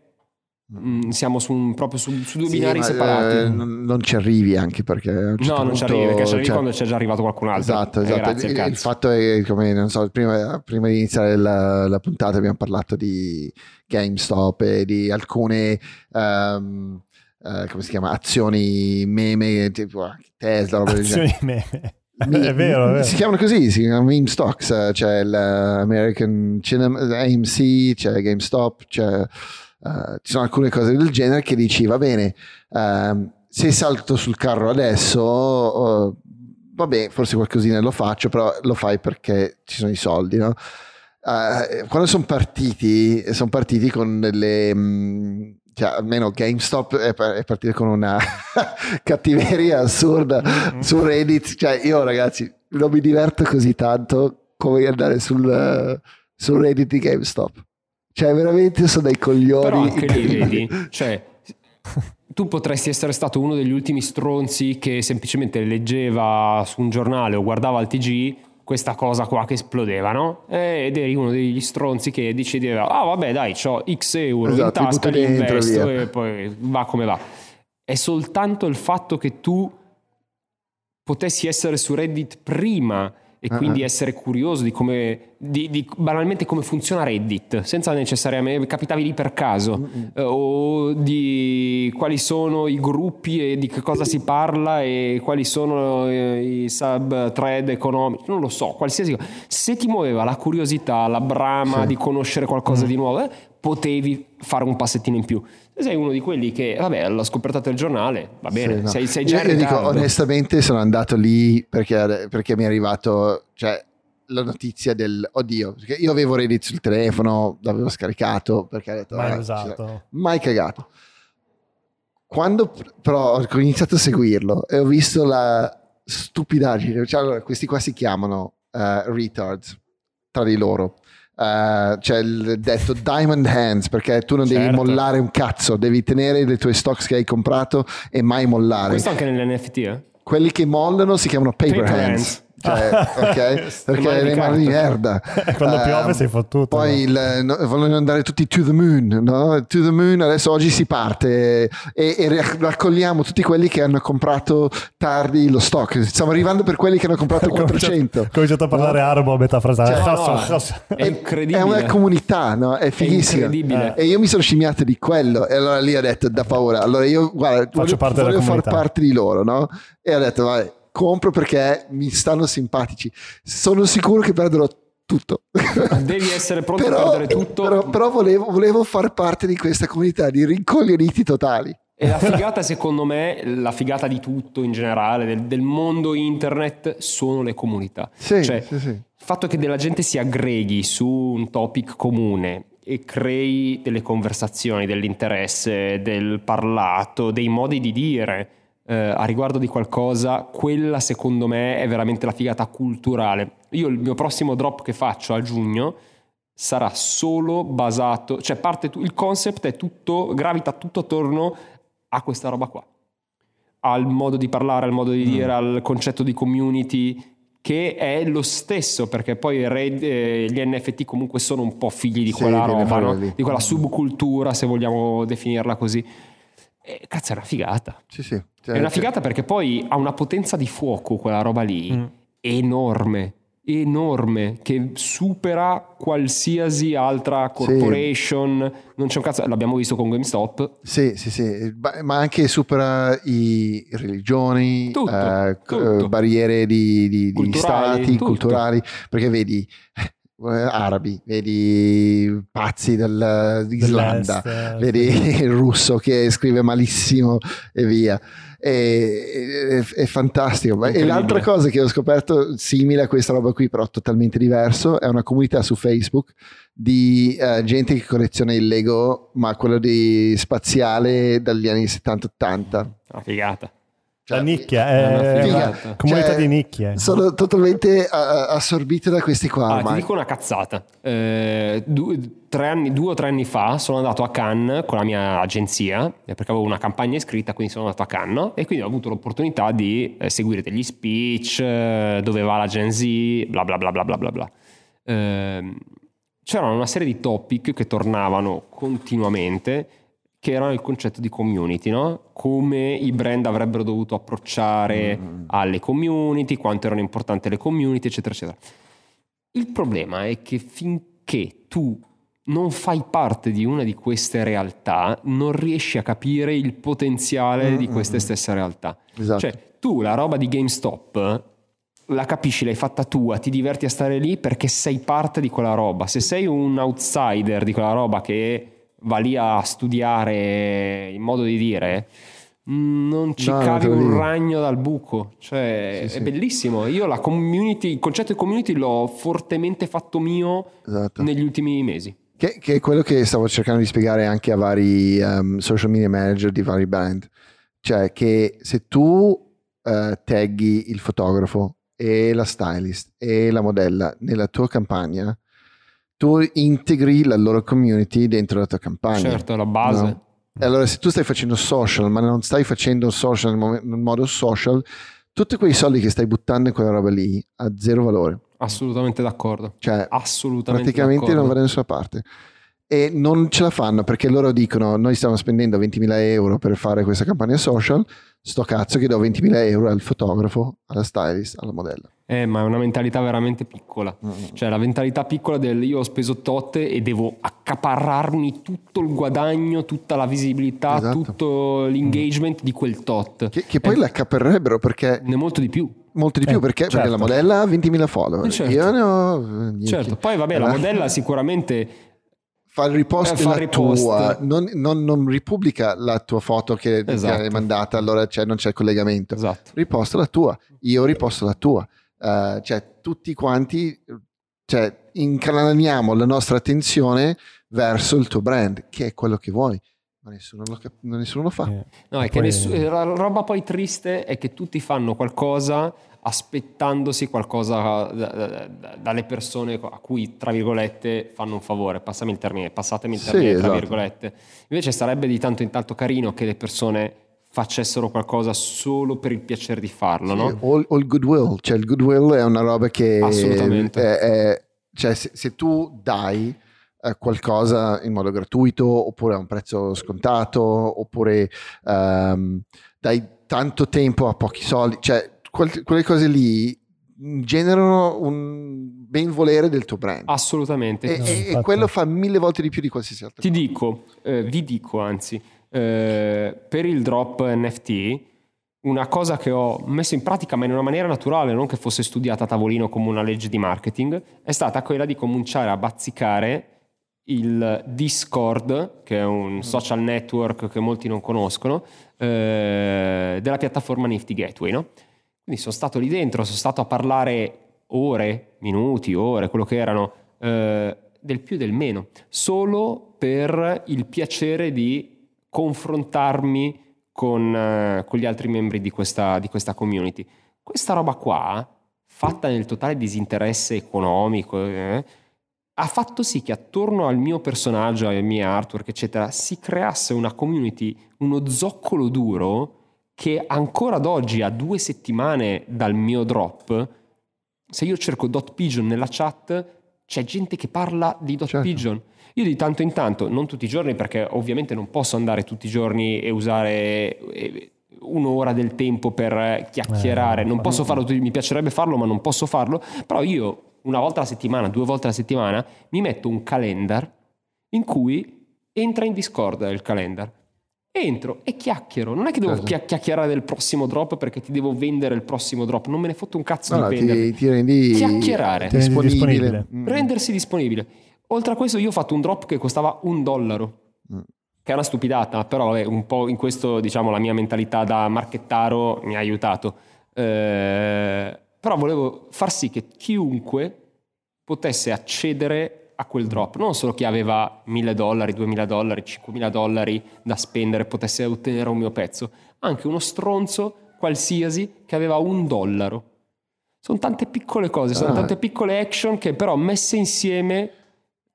mm, siamo su un- proprio su, su due Sì, binari ma, separati. eh, non, non ci arrivi anche perché certo no, non ci arrivi perché ci arrivi cioè, quando c'è già arrivato qualcun altro. Esatto, Eh, esatto. grazie, il, il fatto è come, non so, prima, prima di iniziare la, la puntata abbiamo parlato di GameStop e di alcune, ehm, eh, come si chiama, azioni meme, tipo Tesla, roba. Azioni meme. Mi- è vero, è vero. Si chiamano così, si chiamano meme stocks, eh, c'è l'American Cinema, AMC, c'è GameStop, c'è, eh, ci sono alcune cose del genere che dici, va bene, ehm, se salto sul carro adesso, oh, vabbè, forse qualcosina lo faccio, però lo fai perché ci sono i soldi, no? Eh, quando sono partiti, sono partiti con delle... mh, cioè, almeno GameStop è, pa- è partito con una cattiveria assurda su Reddit. Cioè, io ragazzi, non mi diverto così tanto come andare sul, eh, sul Reddit di GameStop. Cioè, veramente sono dei coglioni. Però anche lì vedi, cioè, tu potresti essere stato uno degli ultimi stronzi che semplicemente leggeva su un giornale o guardava al TG questa cosa qua che esplodeva, no? Ed eri uno degli stronzi che decideva, ah vabbè dai, ho X euro Esatto, in tasca, li investo e poi va come va. È soltanto il fatto che tu potessi essere su Reddit prima e Ah, quindi ah. essere curioso di come di, di banalmente come funziona Reddit senza necessariamente capitavi lì per caso eh, o di quali sono i gruppi e di che cosa si parla e quali sono eh, i sub thread economici non lo so qualsiasi cosa se ti muoveva la curiosità la brama Sì. di conoscere qualcosa di nuovo eh, potevi fare un passettino in più sei uno di quelli che vabbè l'ho scoperto del giornale va bene Sì, no. sei, sei già io, io dico onestamente sono andato lì perché, perché mi è arrivato cioè, la notizia del oddio perché io avevo Reddit sul telefono l'avevo scaricato perché ho detto Mai "Vabbè, usato. mai cagato quando però ho iniziato a seguirlo e ho visto la stupidaggine cioè, allora, questi qua si chiamano eh, retards tra di loro Eh, c'è il detto diamond hands perché tu non devi Certo. mollare un cazzo devi tenere le tue stocks che hai comprato e mai mollare questo anche nell'NFT eh? quelli che mollano si chiamano paper, Paper hands. hands. Cioè, ok? Perché mani di le mani di merda. Quando Ehm, piove sei fottuto. Poi il- no, vogliono andare tutti to the moon, no? To the moon, adesso oggi si parte e, e rac- raccogliamo tutti quelli che hanno comprato tardi lo stock. Stiamo arrivando per quelli che hanno comprato il 400. Ho cominciato a parlare arabo a metà frase. Cioè, Eh, no, no, è incredibile È una comunità, no? È fighissima. incredibile. E io mi sono scimmiato di quello. E allora lì ho detto, da paura. Allora io, guarda, voglio, parte della voglio far comunità. parte di loro, no? E ho detto, vai, compro perché mi stanno simpatici. Sono sicuro che perderò tutto. Devi essere pronto a perdere tutto. Però, però volevo, volevo far parte di questa comunità di rincoglioniti totali. E la figata, secondo me, la figata di tutto in generale, del, del mondo internet, sono le comunità. Sì, Cioè, sì, sì. Il fatto che della gente si aggreghi su un topic comune e crei delle conversazioni, dell'interesse, del parlato, dei modi di dire eh, a riguardo di qualcosa, quella secondo me è veramente la figata culturale. Io il mio prossimo drop che faccio a giugno sarà solo basato, cioè parte il concept è tutto, gravita tutto attorno a questa roba qua. Al modo di parlare, al modo di Mm. dire, al concetto di community che è lo stesso perché poi Red- eh, gli NFT comunque sono un po' figli di Sì, quella viene roba, no? di quella subcultura se vogliamo definirla così. E, cazzo è una figata. Sì, sì. Cioè, È una cioè, figata perché poi ha una potenza di fuoco quella roba lì Mm. enorme, enorme, che supera qualsiasi altra corporation. Non c'è un cazzo, l'abbiamo visto con GameStop. Sì, sì, sì, ma anche supera i religioni, Tutto, eh, tutto. eh, barriere di, di- di Culturali, stati, tutto. culturali, perché vedi eh, arabi, vedi pazzi del- d'Islanda, Dell'est, eh, vedi il russo che scrive malissimo e via. E- È, è fantastico. E l'altra cosa che ho scoperto simile a questa roba qui, però totalmente diverso, è una comunità su Facebook di eh, gente che colleziona il Lego, ma quello di spaziale dagli anni 70-80. Una figata. La nicchia, è una è figata. una comunità Cioè, di nicchie. Sono totalmente eh, assorbito da questi qua Allora, ti dico una cazzata. Eh, due, tre anni, due o tre anni fa sono andato a Cannes con la mia agenzia eh, perché avevo una campagna iscritta, quindi sono andato a Cannes e quindi ho avuto l'opportunità di eh, seguire degli speech, eh, dove va la Gen Z, bla bla bla bla bla bla bla. Ehm, c'erano una serie di topic che tornavano continuamente che erano il concetto di community, no? Come i brand avrebbero dovuto approcciare alle community, quanto erano importanti le community, eccetera, eccetera. Il problema è che finché tu non fai parte di una di queste realtà, non riesci a capire il potenziale di queste stesse realtà. Esatto. Cioè, tu la roba di GameStop la capisci, l'hai fatta tua, ti diverti a stare lì perché sei parte di quella roba. Se sei un outsider di quella roba che va lì a studiare il modo di dire, mh, non ci No, cavi un ragno dal buco. Cioè, Sì, sì. è bellissimo. Io la community, il concetto di community l'ho fortemente fatto mio Esatto. negli ultimi mesi. Che, che è quello che stavo cercando di spiegare anche a vari um, social media manager di vari brand. Cioè che se tu eh, tagghi il fotografo e la stylist e la modella nella tua campagna, tu integri la loro community dentro la tua campagna. Certo, la base. No? Allora se tu stai facendo social ma non stai facendo social in modo social, tutti quei soldi che stai buttando in quella roba lì ha zero valore. Assolutamente d'accordo. Cioè Assolutamente praticamente d'accordo. non va da nessuna parte. E non ce la fanno perché loro dicono noi stiamo spendendo 20.000 euro per fare questa campagna social, sto cazzo che do 20.000 euro al fotografo, alla stylist, alla modella. Eh, ma è una mentalità veramente piccola. Mm. Cioè, la mentalità piccola del io ho speso tot e devo accaparrarmi tutto il guadagno, tutta la visibilità, Esatto. tutto l'engagement di quel tot. Che, che poi Eh, la accaparrerebbero perché ne molto di più. molto di più Eh, perché, perché certo. la modella ha 20.000 follower. Eh, certo. Io ne ho 10. Certo, poi vabbè, la Eh, modella sicuramente fa il ripost Eh, il ripost. tua, non, non- non ripubblica la tua foto che ti Esatto. hai mandata, allora c'è- non c'è il collegamento. esatto. Riposta la tua, io riposto la tua. Eh, cioè, tutti quanti cioè, incanaliamo la nostra attenzione verso il tuo brand, che è quello che vuoi, ma nessuno lo, cap- nessuno lo fa. Eh, No, è che Poi- nessu- eh, la roba poi triste è che tutti fanno qualcosa aspettandosi qualcosa da- da- da- dalle persone a cui, tra virgolette, fanno un favore. Passami il termine, passatemi il Sì, termine, tra esatto. virgolette. Invece sarebbe di tanto in tanto carino che le persone facessero qualcosa solo per il piacere di farlo, no? Sì, o, o il goodwill, cioè il goodwill è una roba che Assolutamente. è- è- cioè, se, se tu dai eh, qualcosa in modo gratuito oppure a un prezzo scontato oppure ehm, dai tanto tempo a pochi soldi, cioè quelle cose lì generano un ben volere del tuo brand. Assolutamente. e, No, e- e quello fa mille volte di più di qualsiasi altra Ti cosa. dico, eh, vi dico anzi, eh, per il drop NFT, una cosa che ho messo in pratica ma in una maniera naturale, non che fosse studiata a tavolino come una legge di marketing, è stata quella di cominciare a bazzicare il Discord, che è un social network che molti non conoscono, eh, della piattaforma Nifty Gateway. No? Quindi sono stato lì dentro, sono stato a parlare ore, minuti, ore, quello che erano, eh, del più e del meno, solo per il piacere di confrontarmi con, eh, con gli altri membri di questa, di questa community. Questa roba qua, fatta nel totale disinteresse economico, eh, ha fatto sì che attorno al mio personaggio, ai miei artwork, eccetera, si creasse una community, uno zoccolo duro che ancora ad oggi, a due settimane dal mio drop, se io cerco Dot Pigeon nella chat, c'è gente che parla di Dot Certo. Pigeon. Io di tanto in tanto, non tutti i giorni, perché ovviamente non posso andare tutti i giorni e usare un'ora del tempo per chiacchierare. Eh, non posso farlo, mi piacerebbe farlo, ma non posso farlo. Però io una volta alla settimana, due volte alla settimana, mi metto un calendar in cui entra in Discord il calendar. Entro e chiacchiero. Non è che devo Certo. chia- chiacchierare del prossimo drop perché ti devo vendere il prossimo drop. Non me ne fotto un cazzo No, no, di vendere. ti, ti rendi Chiacchierare. Ti rendi disponibile. Mm. Rendersi disponibile. Oltre a questo, io ho fatto un drop che costava un dollaro. Mm. Che è una stupidata, però vabbè, un po' in questo, diciamo, la mia mentalità da marchettaro mi ha aiutato. Eh, però volevo far sì che chiunque potesse accedere a quel drop, non solo chi aveva 1000 dollari, 2000 dollari, 5000 dollari da spendere potesse ottenere un mio pezzo, anche uno stronzo qualsiasi che aveva un dollaro. Sono tante piccole cose, sono Ah. tante piccole action che però messe insieme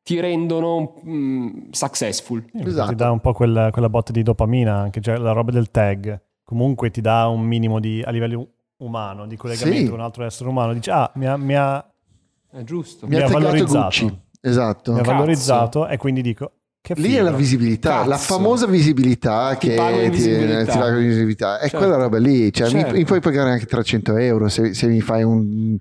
ti rendono mm, successful. Sì, Esatto. Ti dà un po' quella, quella botta di dopamina, anche cioè la roba del tag. Comunque ti dà un minimo di, a livello umano, di collegamento Sì. con un altro essere umano. Dici, ah, mi ha, mi ha- È giusto. Mi Mi ha valorizzato. Gucci. Esatto. mi ha Cazzo. valorizzato e quindi dico, che Lì è la visibilità, Cazzo. la famosa visibilità Ti che ti, visibilità. ti paga visibilità. È Certo. quella roba lì. Cioè, mi- Certo. mi, puoi pagare anche 300 euro se, se mi fai un.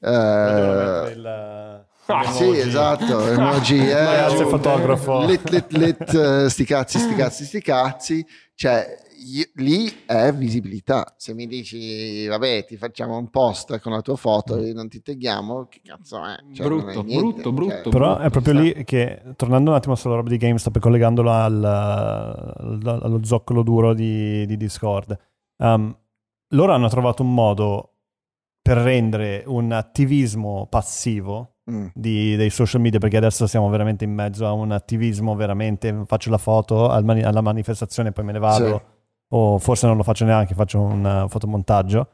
mettere il- Ah, sì, esatto. Emoji, eh, Grazie, fotografo. Lit, lit, lit, eh, sti cazzi, sti cazzi, sti cazzi. Cioè, io- lì è visibilità. Se mi dici, vabbè, ti facciamo un post con la tua foto e non ti tagliamo, che cazzo è? Cioè, non è Brutto, niente. brutto, brutto. Però è proprio Esatto. lì che, tornando un attimo sulla roba di GameStop e collegandolo al, al- allo zoccolo duro di, di Discord, um, loro hanno trovato un modo per rendere un attivismo passivo Mm. di- dei social media, perché adesso siamo veramente in mezzo a un attivismo, veramente faccio la foto al mani- alla manifestazione e poi me ne vado, Sì. O forse non lo faccio neanche, faccio un eh, fotomontaggio,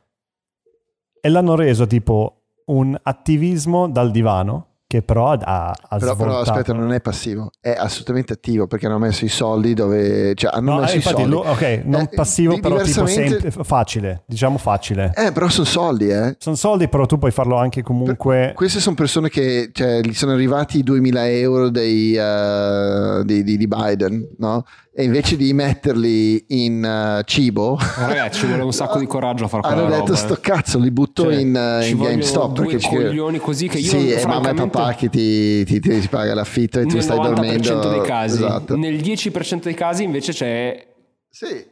e l'hanno reso tipo un attivismo dal divano, che però ha, ha Però, però aspetta, non è passivo, è assolutamente attivo perché hanno messo i soldi dove... Cioè, hanno No, eh, messo i infatti, soldi. lui- ok, non Eh, passivo, di- però tipo diversamente- sem- facile, diciamo facile. Eh, però sono soldi, eh. Sono soldi, però tu puoi farlo anche comunque. Queste sono persone che cioè, gli sono arrivati i 2000 euro dei, eh, di, di- di Biden, no? E invece di metterli in eh, cibo, Ragazzi, ci vuole un sacco di coraggio a fare quella hanno detto roba, eh. sto cazzo, li butto Cioè, in, eh, ci in GameStop. perché ci- coglioni così che io, Sì, e mamma e papà che ti, ti- ti- ti paga l'affitto e tu nel stai 90% dormendo. dei casi, Esatto. nel 10% dei casi invece c'è Sì,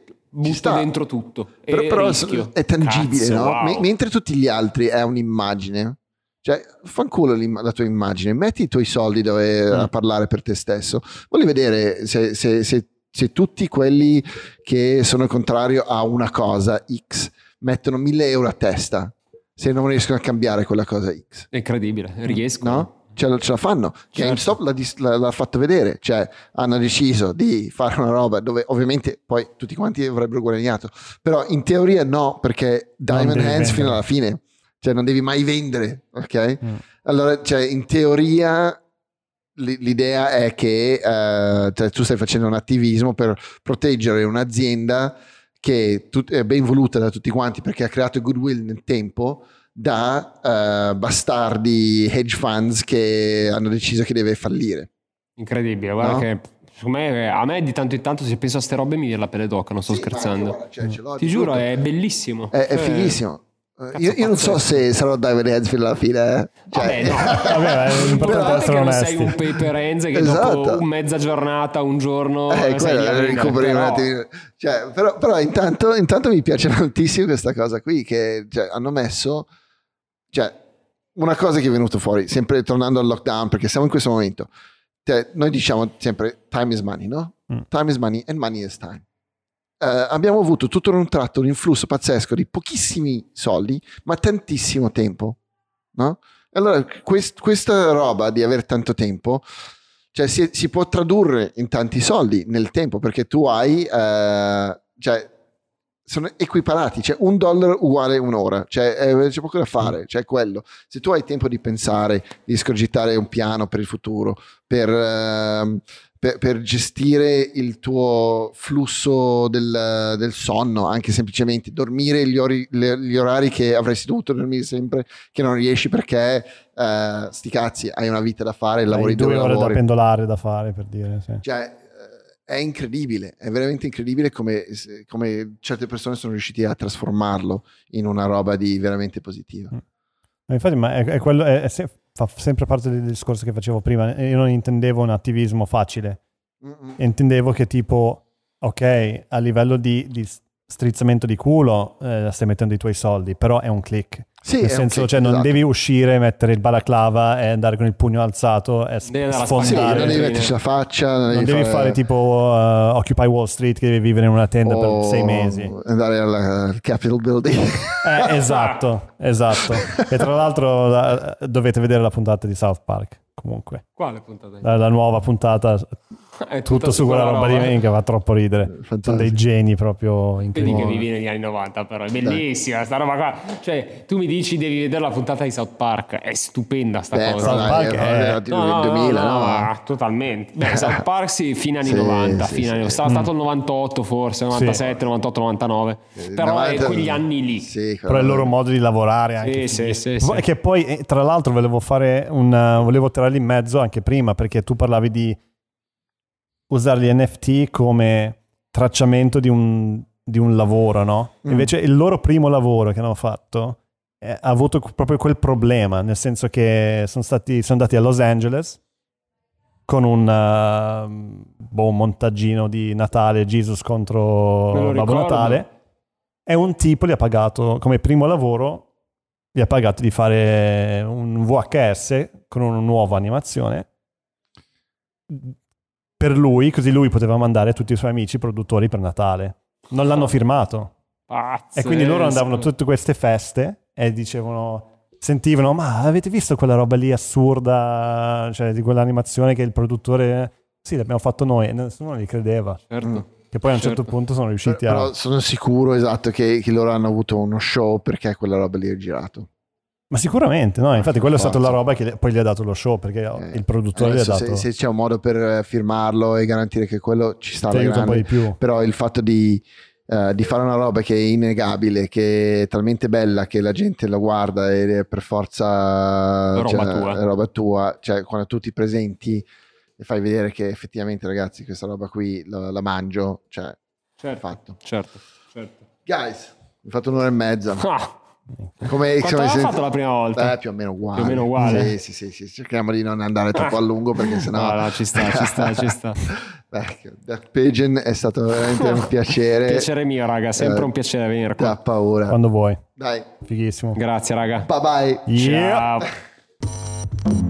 sta. dentro tutto. Però, però è tangibile, Cazzo, no? wow. Me- mentre tutti gli altri è un'immagine. Cioè, fanculo la tua immagine, metti i tuoi soldi dove Mm. a parlare per te stesso. Voglio vedere se, se- se- se tutti quelli che sono contrario a una cosa X mettono 1000 euro a testa, se non riescono a cambiare quella cosa X. È incredibile, riescono. No? Ce la, ce la fanno. Certo. GameStop l'ha, dis- l'ha- l'ha fatto vedere, cioè hanno deciso di fare una roba dove ovviamente poi tutti quanti avrebbero guadagnato, però in teoria no, perché Diamond Hands vendere. fino alla fine, cioè non devi mai vendere, ok? Mm. Allora, cioè in teoria l'idea è che eh, cioè, tu stai facendo un attivismo per proteggere un'azienda che tut- è ben voluta da tutti quanti perché ha creato goodwill nel tempo da eh, bastardi hedge funds che hanno deciso che deve fallire. Incredibile, guarda No? che me, a me di tanto in tanto se penso a ste robe mi viene la pelle d'oca, non sto Sì, scherzando. guarda, cioè, Ti giuro, tutto. è bellissimo. È, è Cioè, fighissimo. Io, io non so se sarò Hands fino alla fine. eh. Cioè, Vabbè, no. Vabbè, è importante essere onesti. sei un paper hands che Esatto. dopo mezza giornata, un giorno Eh, sei quello, un però-. Cioè, però, però intanto, intanto mi piace tantissimo questa cosa qui che cioè, hanno messo cioè, una cosa che è venuta fuori sempre tornando al lockdown perché siamo in questo momento Cioè, noi diciamo sempre time is money no? Mm. time is money and money is time Eh, abbiamo avuto tutto un tratto un influsso pazzesco di pochissimi soldi ma tantissimo tempo no? allora quest- questa roba di avere tanto tempo cioè si, si può tradurre in tanti soldi nel tempo perché tu hai eh, cioè sono equiparati cioè un dollaro uguale un'ora cioè eh, c'è poco da fare cioè quello se tu hai tempo di pensare di scorgitare un piano per il futuro per, ehm, per, per gestire il tuo flusso del, del sonno anche semplicemente dormire gli, ori- gli orari che avresti dovuto dormire sempre che non riesci perché eh, sti cazzi hai una vita da fare lavori Hai due ore da lavori pendolare da fare per dire. Sì. cioè, eh, è incredibile, è veramente incredibile come, come certe persone sono riusciti a trasformarlo in una roba di veramente positiva. Ma Infatti, ma è, è quello, è- è se- fa sempre parte del discorso che facevo prima. Io non intendevo un attivismo facile, Mm-mm. intendevo che tipo, ok, a livello di, di strizzamento di culo eh, stai mettendo i tuoi soldi, però è un click. Sì, Nel senso, cioè, non esatto. devi uscire, mettere il balaclava e andare con il pugno alzato e Devi a Sì, sfondare. non devi metterci la faccia, non, non devi fare tipo uh, Occupy Wall Street che devi vivere in una tenda o per sei mesi. andare al Capitol Building. Eh, esatto, esatto. E tra l'altro la- dovete vedere la puntata di South Park. Comunque, Quale puntata? la, la nuova puntata, È tutto su quella roba di me che fa troppo ridere. Sono Fantastico. dei geni proprio Vedi che incredibili. vivi negli anni 90, però è bellissima sta roba qua. Cioè, tu mi dici devi vedere la puntata di South Park, è stupenda sta Beh, cosa. South dai, Park è- tipo No, no, il 2000, no, no? totalmente. Beh, South Park sì, fine anni Sì, 90, sì, fine sì. anni- sarà stato il 98 forse, 97, 98, 99. Però 90 è quegli anni lì. Sì, Però è il loro modo di lavorare anche. Sì, sì, sì, E sì. che poi, eh, tra l'altro, volevo fare un. volevo tirarli in mezzo anche prima perché tu parlavi di usare gli NFT come tracciamento di un, di un lavoro, no? Mm. Invece il loro primo lavoro che hanno fatto eh, ha avuto proprio quel problema, nel senso che sono, stati, sono andati a Los Angeles con un uh, boh, montaggino di Natale, Jesus contro Babbo. Natale, e un tipo gli ha pagato come primo lavoro gli ha pagato di fare un VHS con una nuova animazione per lui, così lui poteva mandare tutti i suoi amici produttori per Natale. Non l'hanno firmato. E quindi loro andavano a tutte queste feste e dicevano, sentivano, ma avete visto quella roba lì assurda, cioè di quell'animazione che il produttore... Sì, l'abbiamo fatto noi e nessuno gli credeva. Certo. Che poi a un Certo. certo punto sono riusciti a... Però sono sicuro, esatto, che, che loro hanno avuto uno show perché quella roba lì è girato. Ma sicuramente, no? Infatti quello è stato la roba che poi gli ha dato lo show, perché Eh, il produttore gli ha dato... se, se c'è un modo per eh, firmarlo e garantire che quello ci sta aiuta un po' grande, di più. però il fatto di, eh, di fare una roba che è innegabile, che è talmente bella che la gente la guarda ed è per forza Roba cioè, tua. roba tua, cioè quando tu ti presenti e fai vedere che effettivamente ragazzi questa roba qui la, la mangio, cioè Certo, fatto. certo, certo. Guys, ho fatto un'ora e mezza. Ah, Come, Quanto se- fatto la prima volta? Eh, più o meno uguale. Più o meno uguale. Sì, sì, sì, sì. Cerchiamo di non andare troppo a lungo perché sennò... No, no, ci sta, ci sta, ci sta. Beh, Death Pigeon è stato veramente un piacere. Piacere mio, raga, sempre Eh, un piacere venire Da qua. paura. Quando vuoi. Dai, Fighissimo. Grazie, raga. bye bye. Yeah. Ciao.